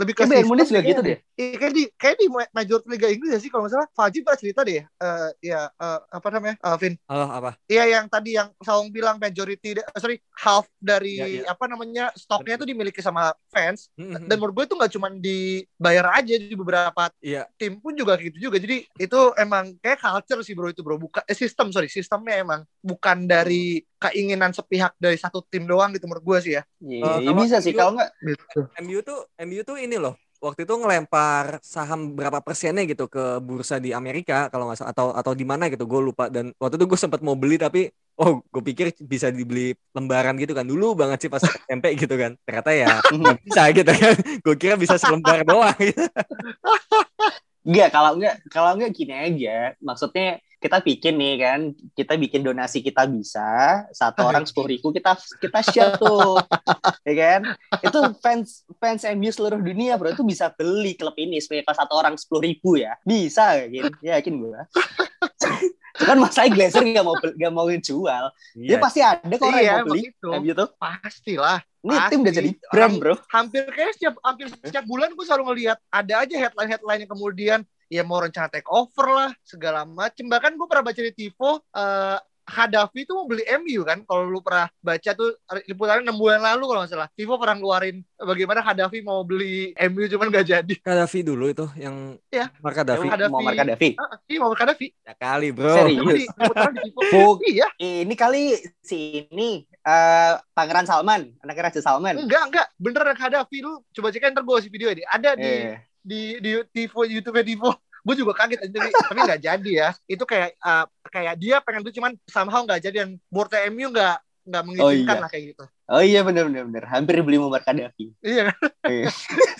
lebih ke kayak Bayern Munich juga gitu deh? Iya, kayak di kayak di Major Liga Inggris ya sih kalau nggak salah. Faji pernah cerita deh eh ya eh, apa namanya? Eh, Vin. Oh, apa? Iya yang tadi yang Saung bilang majority sorry half dari Iya, iya. apa namanya stoknya itu dimiliki sama fans Hmm, hmm, dan menurut gue itu nggak cuma dibayar aja di beberapa Iya. tim pun juga gitu juga. Jadi itu emang kayak culture sih bro itu bro. Bukan eh, sistem sorry sistemnya emang bukan dari keinginan sepihak dari satu tim doang gitu menurut gue sih ya. Iya, Eh, iya kalau bisa sih kalau nggak gitu. MU tuh MU tuh ini loh waktu itu ngelempar saham berapa persennya gitu ke bursa di Amerika kalau nggak salah atau atau di mana gitu gue lupa. Dan waktu itu gue sempat mau beli tapi oh gue pikir bisa dibeli lembaran gitu kan. Dulu banget sih pas [LAUGHS] SMP gitu kan. Ternyata ya nggak bisa gitu kan. [LAUGHS] Gue kira bisa selembar doang gitu. Enggak, kalau enggak kalau enggak gini aja. Maksudnya kita bikin nih kan, kita bikin donasi kita bisa. Satu orang sepuluh ribu kita kita share tuh, ya kan? Itu fans fans MU seluruh dunia bro. Itu bisa beli klub ini sebagai satu orang sepuluh ribu ya, bisa yakin, yakin gue. Cuman masalah Glazer nggak mau nggak mau jual, dia Iya. pasti ada kok orang Iya, yang mau beli itu. Tuh. pastilah Ini tim udah Pasti. jadi brand bro. hampir kayak setiap hampir setiap bulan gue selalu ngelihat ada aja headline headline yang kemudian ya mau rencana take over lah segala macem bahkan gue pernah baca di Tivo eh Hadafi tuh mau beli MU kan kalau lu pernah baca tuh liputannya enam bulan lalu kalau nggak salah Tivo pernah ngeluarin bagaimana Hadafi mau beli MU cuman gak jadi Kadafi dulu itu yang. Marka Davi Hadafi. Mau marka Davi. ah, iya mau beli Hadafi ya kali bro Serius? Di iya Ini kali si ini eh Pangeran Salman, anaknya Raja Salman. enggak enggak beneran Hadafi lu coba cek ntar gue kasih video ini ada di Eh. di di Tivo YouTube Tivo gue juga kaget tapi tapi nggak jadi ya itu kayak uh, kayak dia pengen tuh cuman somehow nggak jadi dan board MU nggak nggak mengizinkan iya. lah kayak gitu. Oh iya benar benar benar. Hampir beli Muammar Gaddafi. Iya. Iya.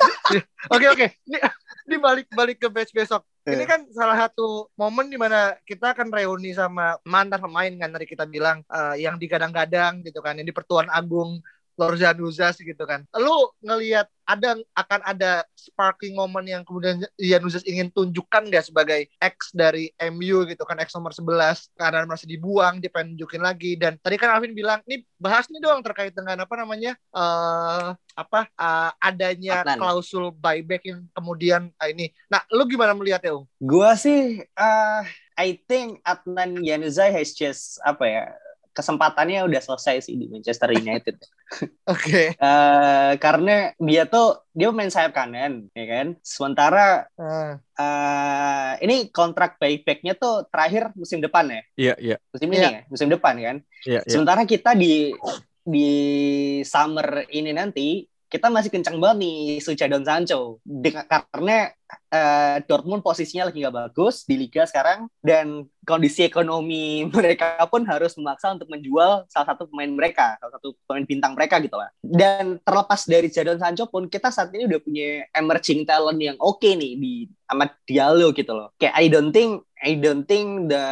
[LAUGHS] Oke oke. Ini ini balik balik ke match besok. Ini Iya. kan salah satu momen di mana kita akan reuni sama mantan pemain kan tadi kita bilang eh, yang digadang-gadang gitu kan, yang di Pertuan Agung Lord Januzas gitu kan. Lu ngelihat ada akan ada sparking moment yang kemudian Januzas ingin tunjukkan gak sebagai X dari MU gitu kan X nomor 11 karena masih dibuang dia pengen nunjukin lagi dan tadi kan Alvin bilang nih bahas nih doang terkait dengan apa namanya eh apa eh, adanya Adnan. klausul buyback yang kemudian ah, ini. Nah, lu gimana melihatnya, Ung? Gua sih uh, I think Adnan Januzaj has just apa ya kesempatannya udah selesai sih di Manchester United. [LAUGHS] Oke. Eh, karena dia tuh dia main sayap kanan, ya kan. Sementara Ah, eh, ini kontrak buybacknya tuh terakhir musim depan ya, Iya, iya. musim ini Iya. ya, musim depan kan. Iya, iya. Sementara kita di di summer ini nanti kita masih kencang banget nih isu Jadon Sancho. Karena eh, Dortmund posisinya lagi nggak bagus di liga sekarang dan kondisi ekonomi [LAUGHS] mereka pun harus memaksa untuk menjual salah satu pemain mereka salah satu pemain bintang mereka gitu lah. Dan terlepas dari Jadon Sancho pun kita saat ini udah punya emerging talent yang oke nih di sama Diallo gitu loh. Kayak I don't think I don't think the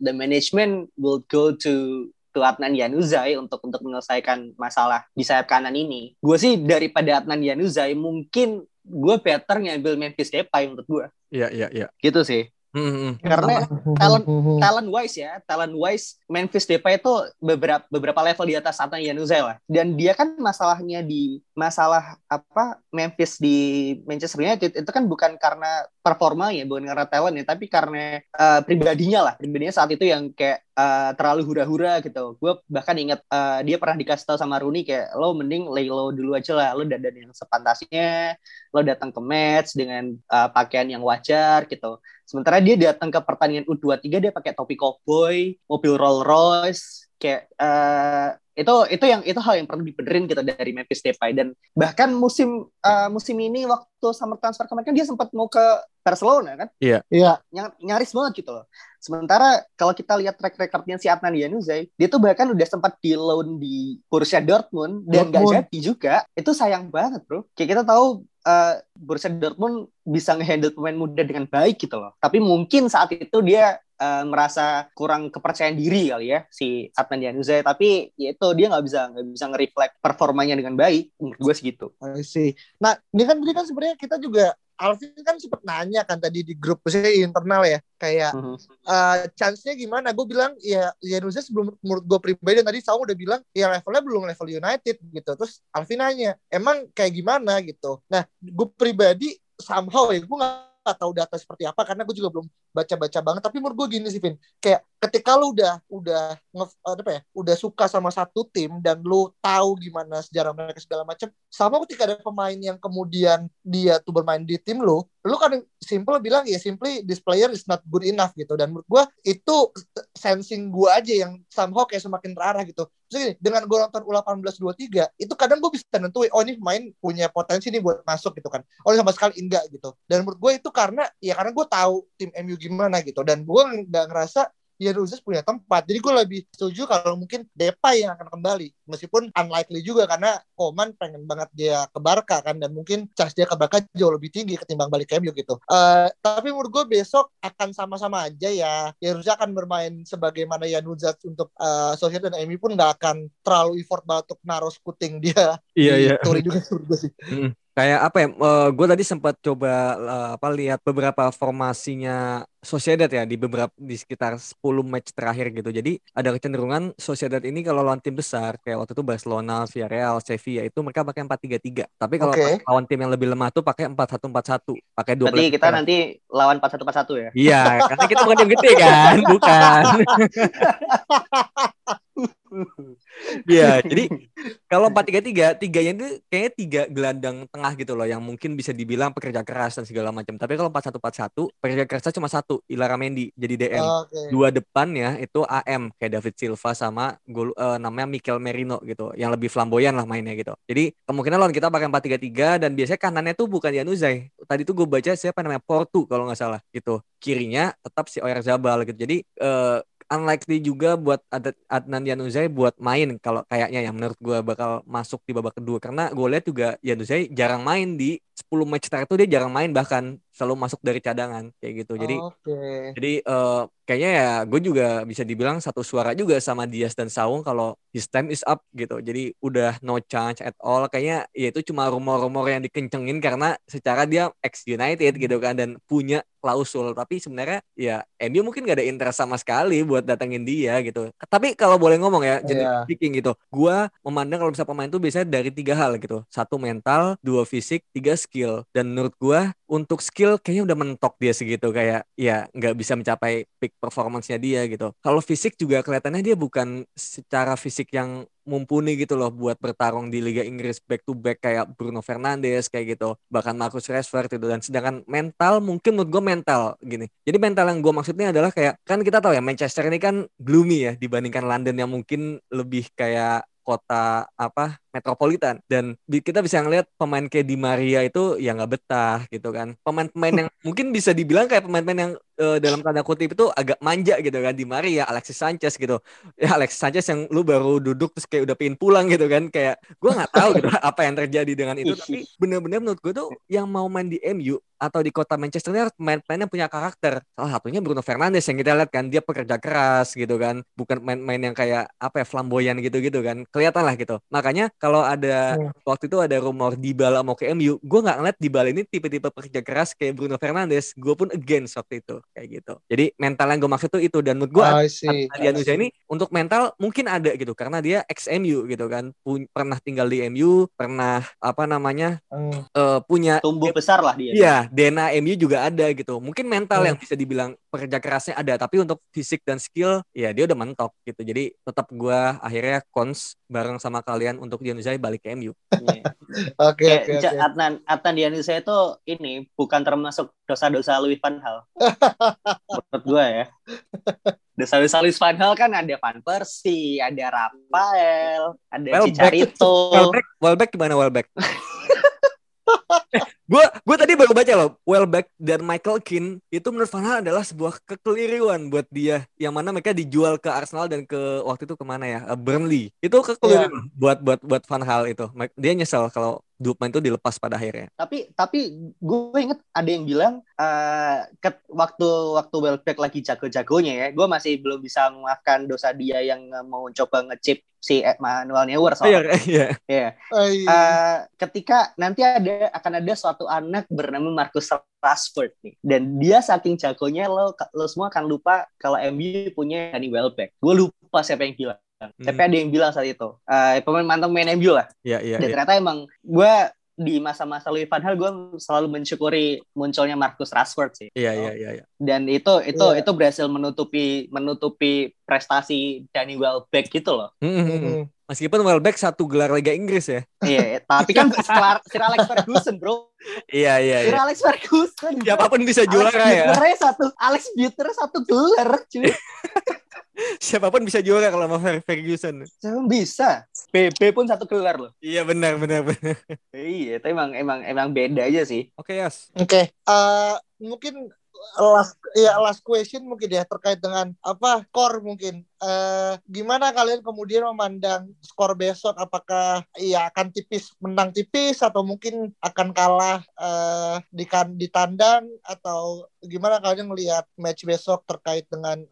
the management will go to ke Adnan Januzaj untuk untuk menyelesaikan masalah di sayap kanan ini. Gue sih daripada Adnan Januzaj mungkin gue better ngambil Memphis Depay menurut gue. Iya, iya, iya. Gitu sih. Hmm, hmm. Karena [LAUGHS] talent talent wise ya, talent wise Memphis Depay itu beberapa beberapa level di atas Adnan Januzaj lah. Dan dia kan masalahnya di masalah apa Memphis di Manchester United itu kan bukan karena performanya, bukan karena talentnya, tapi karena eh, pribadinya lah. Pribadinya saat itu yang kayak eh, terlalu hura-hura gitu. Gue bahkan ingat eh, dia pernah dikasih tahu sama Rooney kayak lo mending lay low dulu aja lah, lo dandan yang sepantasnya, lo datang ke match dengan eh, pakaian yang wajar gitu. Sementara dia datang ke pertandingan U23 dia pakai topi cowboy, mobil Rolls Royce, kayak eh, itu itu yang itu hal yang perlu dibenerin gitu dari Memphis Depay dan bahkan musim eh, musim ini waktu summer transfer kemarin kan dia sempat mau ke Barcelona kan Iya. Ny- nyaris banget gitu loh. Sementara kalau kita lihat track recordnya si Adnan Januzaj, dia tuh bahkan udah sempat di loan di Borussia Dortmund dan gak Dortmund. jadi juga. Itu sayang banget bro. Kayak kita tahu eh, Borussia Dortmund bisa ngehandle pemain muda dengan baik gitu loh. Tapi mungkin saat itu dia eh, merasa kurang kepercayaan diri kali ya si Adnan Januzaj. Tapi ya itu dia nggak bisa nggak bisa nge-reflect performanya dengan baik. Gue segitu. I see. Nah, ini kan tadi kan sebenarnya kita juga Alvin kan sempat nanya kan tadi di grup saya internal ya, kayak Mhm. eh, chance-nya gimana? Gue bilang ya Januzaj sebelum menurut gue pribadi dan tadi Saung udah bilang ya levelnya belum level United gitu. Terus Alvin nanya, emang kayak gimana gitu. Nah, gue pribadi somehow ya gue nggak tahu data seperti apa karena gue juga belum baca-baca banget. Tapi menurut gue gini sih, Vin, kayak ketika lu udah udah nge, apa ya, udah suka sama satu tim dan lu tahu gimana sejarah mereka segala macam, sama ketika ada pemain yang kemudian dia tuh bermain di tim lu, lu kan simple bilang ya simply this player is not good enough gitu dan menurut gua itu sensing gua aja yang somehow kayak semakin terarah gitu. Terus gini, dengan gua nonton U18 23 itu kadang gua bisa nentuin oh ini pemain punya potensi nih buat masuk gitu kan. Oh sama sekali enggak gitu. Dan menurut gua itu karena ya karena gua tahu tim MU gimana gitu dan gua nggak ngerasa ya Ruzes punya tempat. Jadi gue lebih setuju kalau mungkin Depay yang akan kembali. Meskipun unlikely juga karena Koman pengen banget dia ke Barca kan dan mungkin chance dia ke Barca jauh lebih tinggi ketimbang balik ke MU gitu. Eh, tapi menurut gue besok akan sama-sama aja ya. Ya Ruzes akan bermain sebagaimana Januzaj untuk eh Sociedad dan MU pun nggak akan terlalu effort banget untuk naruh skuting dia Iya, iya. Turi juga sih. Kayak apa ya? gue tadi sempat coba eh, apa lihat beberapa formasinya Sociedad ya di beberapa di sekitar 10 match terakhir gitu. Jadi ada kecenderungan Sociedad ini kalau lawan tim besar kayak waktu itu Barcelona, Villarreal, Sevilla itu mereka pakai 4-3-3. Tapi kalau Oke. lawan tim yang lebih lemah tuh pakai 4-1-4-1, pakai dua Berarti kita pemain. nanti lawan 4141 ya. Iya, karena kita bukan tim gede kan, [LAUGHS] bukan. [LAUGHS] Iya, [LAUGHS] jadi kalau 4-3-3, tiganya itu kayaknya tiga gelandang tengah gitu loh yang mungkin bisa dibilang pekerja keras dan segala macam. Tapi kalau 4-1-4-1, pekerja kerasnya cuma satu, Ilara Mendy jadi DM. Oke. Dua depannya itu AM kayak David Silva sama gol eh, namanya Mikel Merino gitu, yang lebih flamboyan lah mainnya gitu. Jadi kemungkinan lawan kita pakai 4-3-3 dan biasanya kanannya tuh bukan Januzaj. Tadi tuh gue baca siapa namanya Portu kalau nggak salah gitu. Kirinya tetap si Oyarzabal gitu. Jadi eh, unlikely juga buat Ad- Adnan Januzaj buat main kalau kayaknya ya menurut gue bakal masuk di babak kedua karena gue lihat juga Januzaj jarang main di 10 match terakhir itu dia jarang main bahkan selalu masuk dari cadangan kayak gitu. Jadi Oke. jadi eh, kayaknya ya gue juga bisa dibilang satu suara juga sama Diaz dan Saung kalau his time is up gitu. Jadi udah no chance at all. Kayaknya ya itu cuma rumor-rumor yang dikencengin karena secara dia ex United gitu kan dan punya klausul. Tapi sebenarnya ya MU mungkin gak ada interest sama sekali buat datengin dia gitu. Tapi kalau boleh ngomong ya jadi Iya. speaking gitu gua memandang kalau bisa pemain tuh biasanya dari tiga hal gitu. Satu mental dua fisik tiga skill. Dan menurut gua untuk skill kayaknya udah mentok dia segitu. Kayak ya nggak bisa mencapai peak performance-nya dia gitu. Kalau fisik juga kelihatannya dia bukan secara fisik yang mumpuni gitu loh buat bertarung di Liga Inggris back to back kayak Bruno Fernandes kayak gitu. Bahkan Marcus Rashford itu. Dan sedangkan mental mungkin menurut gue mental gini. Jadi mental yang gue maksudnya adalah kayak kan kita tahu ya Manchester ini kan gloomy ya dibandingkan London yang mungkin lebih kayak kota apa metropolitan. Dan kita bisa ngelihat pemain kayak Di Maria itu ya nggak betah gitu kan. Pemain-pemain yang [LAUGHS] mungkin bisa dibilang kayak pemain-pemain yang eh, dalam tanda kutip itu agak manja gitu kan Di Maria Alexis Sanchez gitu. Ya Alexis Sanchez yang lu baru duduk terus kayak udah pengen pulang gitu kan kayak gue nggak tahu gitu [LAUGHS] apa yang terjadi dengan itu tapi bener-bener menurut gue tuh yang mau main di MU atau di kota Manchester ini harus pemain-pemain yang punya karakter. Salah satunya Bruno Fernandes yang kita lihat kan dia pekerja keras gitu kan. Bukan main-main yang kayak apa ya flamboyan gitu-gitu kan. Kelihatan lah gitu. Makanya kalau ada Hmm. waktu itu ada rumor Dybala mau ke MU gue nggak ngeliat Dybala ini tipe-tipe pekerja keras kayak Bruno Fernandes. Gue pun against waktu itu kayak gitu. Jadi mental yang gue maksud tuh itu. Dan menurut gue. Adrian Nusa ini untuk mental mungkin ada gitu. Karena dia ex MU gitu kan. Pun- pernah tinggal di MU pernah apa namanya Hmm. eh, punya tumbuh besar lah dia. Iya, Dena MU juga ada gitu. Mungkin mental Hmm. yang bisa dibilang pekerja kerasnya ada, tapi untuk fisik dan skill, ya dia udah mentok gitu. Jadi tetap gua akhirnya cons bareng sama kalian untuk Januzaj balik ke MU. Iya. [LAUGHS] Oke oke oke. Adnan Adnan Dianisa itu ini bukan termasuk dosa-dosa Louis van Gaal. [LAUGHS] Menurut gue ya. Dosa-dosa Louis van Gaal kan ada Van Persie, ada Rafael, ada Welbeck. Chicharito. Welbeck, Welbeck gimana Welbeck? [LAUGHS] gue gue tadi baru baca loh Welbeck dan Michael Keane itu menurut Van adalah sebuah kekeliruan buat dia yang mana mereka dijual ke Arsenal dan ke waktu itu ke mana ya Eh, Burnley itu kekeliruan buat buat buat Van Gaal itu dia nyesel kalau dua pemain itu dilepas pada akhirnya Tapi tapi gue inget ada yang bilang eh ket- waktu waktu Welbeck lagi jago-jagonya ya, gue masih belum bisa memaafkan dosa dia yang eh, mau coba ngechip si Manuel Neuer iya soalnya. [LAUGHS] iya Iya. Ai. Eh, ketika nanti ada akan ada suatu anak bernama Marcus Rashford nih. Dan dia saking jagonya lo lo semua akan lupa kalau MU punya Danny Welbeck. Gue lupa siapa yang bilang. Tapi ada yang bilang saat itu. Eh, pemain mantan main MU lah. Iya iya dan iya. ternyata emang gue di masa-masa Louis van Gaal gue selalu mensyukuri munculnya Marcus Rashford sih Iya iya iya iya. dan itu itu Iya. itu berhasil menutupi menutupi prestasi Danny Welbeck gitu loh Hmm, hmm. Meskipun Welbeck satu gelar Liga Inggris ya. iya tapi kan [LAUGHS] Sir Sir Alex Ferguson bro Iya iya Sir iya. Alex Ferguson. Siapa pun bisa juara Alex ya. Buter satu, Alex Buter satu gelar, cuy. [LAUGHS] [LAUGHS] Siapa pun bisa juara kalau sama Fer- Ferguson. Bisa? BB pun satu gelar loh. Iya benar benar benar. [LAUGHS] Iya, tapi emang emang emang beda aja sih. Oke Yas. Oke, eh, mungkin last ya last question mungkin ya terkait dengan apa skor mungkin. Eh, gimana kalian kemudian memandang skor besok? Apakah ya akan tipis menang tipis atau mungkin akan kalah eh, di kan di tandang atau gimana kalian melihat match besok terkait dengan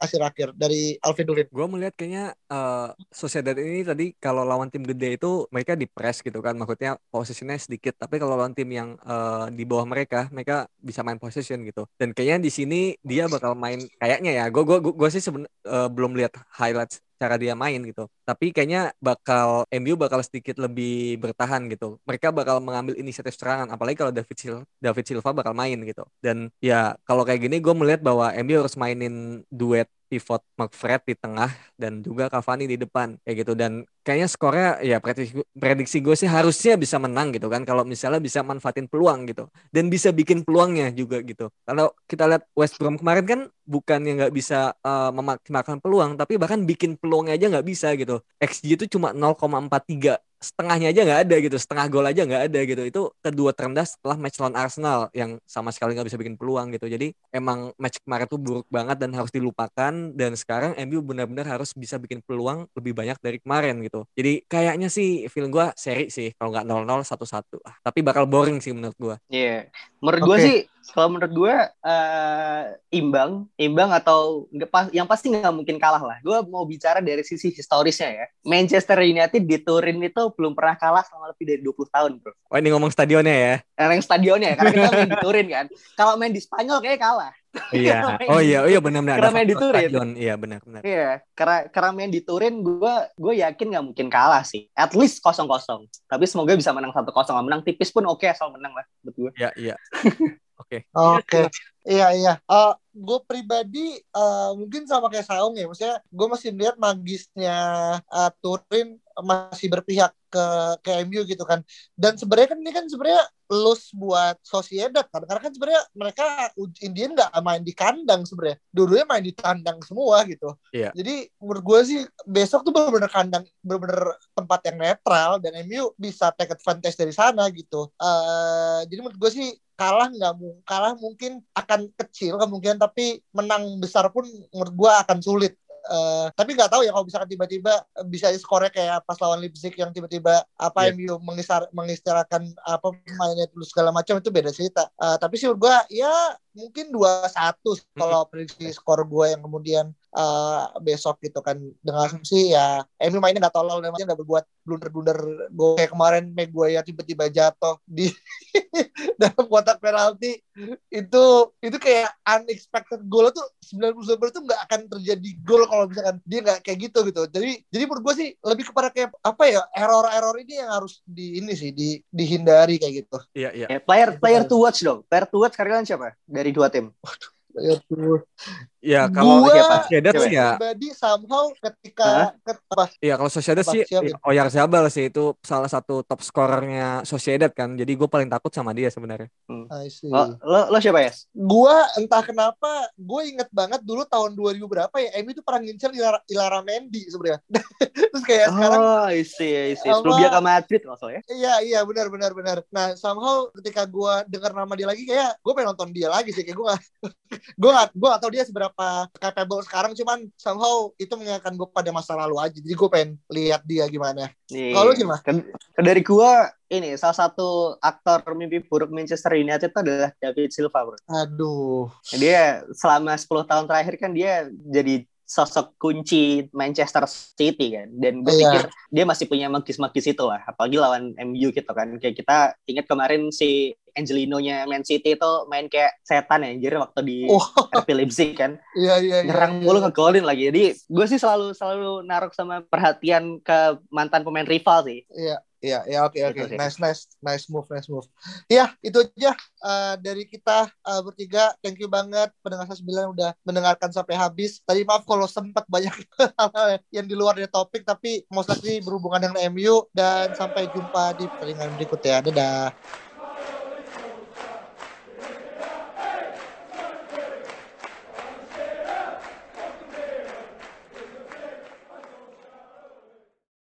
hasil akhir dari Alvin Dulin? Gue melihat kayaknya eh Sociedad ini tadi kalau lawan tim gede itu mereka di press gitu kan, maksudnya posisinya sedikit. Tapi kalau lawan tim yang eh, di bawah mereka, mereka bisa main position gitu. Dan kayaknya di sini dia bakal main kayaknya ya. Gue gue gue sih seben, eh, belum lihat highlights cara dia main gitu. Tapi kayaknya bakal MU bakal sedikit lebih bertahan gitu. Mereka bakal mengambil inisiatif serangan, apalagi kalau David Silva, David Silva bakal main gitu. Dan ya kalau kayak gini gue melihat bahwa MU harus mainin duet pivot McFred di tengah dan juga Cavani di depan kayak gitu dan kayaknya skornya ya prediksi, prediksi gue sih harusnya bisa menang gitu kan kalau misalnya bisa manfaatin peluang gitu. Dan bisa bikin peluangnya juga gitu. Kalau kita lihat West Brom kemarin kan bukan yang nggak bisa uh, memaksimalkan peluang tapi bahkan bikin peluangnya aja nggak bisa gitu. XG itu cuma 0,43 setengahnya aja nggak ada gitu setengah gol aja nggak ada gitu. Itu kedua terendah setelah match lawan Arsenal yang sama sekali nggak bisa bikin peluang gitu. Jadi emang match kemarin tuh buruk banget dan harus dilupakan. Dan sekarang MU benar-benar harus bisa bikin peluang lebih banyak dari kemarin gitu jadi kayaknya sih feeling gue seri sih kalau nggak 0-0 1-1 ah, tapi bakal boring sih menurut gue iya yeah. menurut okay. gue sih kalau menurut gue uh, imbang, imbang atau nggak pas, yang pasti nggak mungkin kalah lah. Gue mau bicara dari sisi historisnya ya. Manchester United di Turin itu belum pernah kalah selama lebih dari 20 tahun, bro. Oh ini ngomong stadionnya ya? Yang stadionnya ya, karena kita main di Turin kan. Kalau main di Spanyol kayak kalah. Iya. oh iya, oh iya benar-benar. Karena main di Turin. Stadion. Iya benar-benar. Iya, karena karena main di Turin, gue gue yakin nggak mungkin kalah sih. At least kosong kosong. Tapi semoga bisa menang satu kosong. Menang tipis pun oke okay, asal menang lah buat gue. Iya iya. Oke. Oke. Iya iya. Uh, gue pribadi uh, mungkin sama kayak Saung ya. Maksudnya gue masih lihat magisnya uh, Turin masih berpihak ke ke MU gitu kan. Dan sebenarnya kan ini kan sebenarnya lose buat Sociedad kan. Karena kan sebenarnya mereka Indian nggak main di kandang sebenarnya. Dulunya main di tandang semua gitu. Iya. Jadi menurut gue sih besok tuh benar-benar kandang, benar-benar tempat yang netral dan MU bisa take advantage dari sana gitu. Uh, jadi menurut gue sih kalah nggak kalah mungkin akan kecil kemungkinan tapi menang besar pun menurut gue akan sulit Uh, tapi nggak tahu ya kalau misalkan tiba-tiba bisa skornya kayak pas lawan Leipzig yang tiba-tiba apa yeah. MU mengisar mengistilahkan apa pemainnya dulu segala macam itu beda cerita. Uh, tapi sih gue ya mungkin dua satu kalau prediksi skor gue yang kemudian uh, besok gitu kan. Dengan asumsi ya Emi mainnya nggak tolol dan masih nggak berbuat blunder-blunder. Gue kayak kemarin ya tiba-tiba jatuh di [LAUGHS] dalam kotak penalti. Itu itu kayak unexpected goal tuh 90 itu nggak akan terjadi gol kalau misalkan dia nggak kayak gitu gitu. Jadi jadi menurut gue sih lebih kepada kayak apa ya error-error ini yang harus di ini sih di dihindari kayak gitu. Iya iya. Eh, player player to watch dong. Player to watch kalian siapa dari dua tim. Waduh player to Ya kalau gua, siapa? Ya. Pribadi somehow ketika apa? Iya kalau Sociedad sih Oyar Zabal sih itu salah satu top scorernya Sociedad kan. Jadi gue paling takut sama dia sebenarnya. Hmm. Lo, lo, lo siapa ya? Gue entah kenapa gue inget banget dulu tahun 2000 berapa ya Emi itu pernah ngincer Ilara, Ilara Mendy sebenarnya. [LAUGHS] Terus kayak oh, sekarang Oh, isi isi. Sebelum dia ke Madrid maksudnya. Iya iya benar benar benar. Nah somehow ketika gue dengar nama dia lagi kayak gue pengen nonton dia lagi sih kayak gue gak [LAUGHS] gue gak gue gak tau dia seberapa capable sekarang cuman somehow itu mengingatkan gue pada masa lalu aja. Jadi gue pengen lihat dia gimana. Kalau gimana? kan, dari gue ini salah satu aktor mimpi buruk Manchester United itu adalah David Silva bro. Aduh. Dia selama 10 tahun terakhir kan dia jadi sosok kunci Manchester City kan. Dan gue yeah. pikir dia masih punya magis-magis itu lah. Apalagi lawan MU gitu kan. Kayak kita ingat kemarin si Angelino-nya Man City itu main kayak setan ya jadi waktu di oh. [LAUGHS] RB Leipzig kan yeah, yeah, nyerang yeah, mulu yeah. ngegolin lagi jadi gue sih selalu selalu naruh sama perhatian ke mantan pemain rival sih iya yeah. Iya, ya oke okay, oke. Okay. Nice nice nice move, nice move. Iya, itu aja uh, dari kita uh, bertiga. Thank you banget pendengar sembilan udah mendengarkan sampai habis. Tadi maaf kalau sempat banyak [LAUGHS] yang di luar dari topik tapi mostly berhubungan dengan MU dan sampai jumpa di pertandingan berikutnya. Dadah.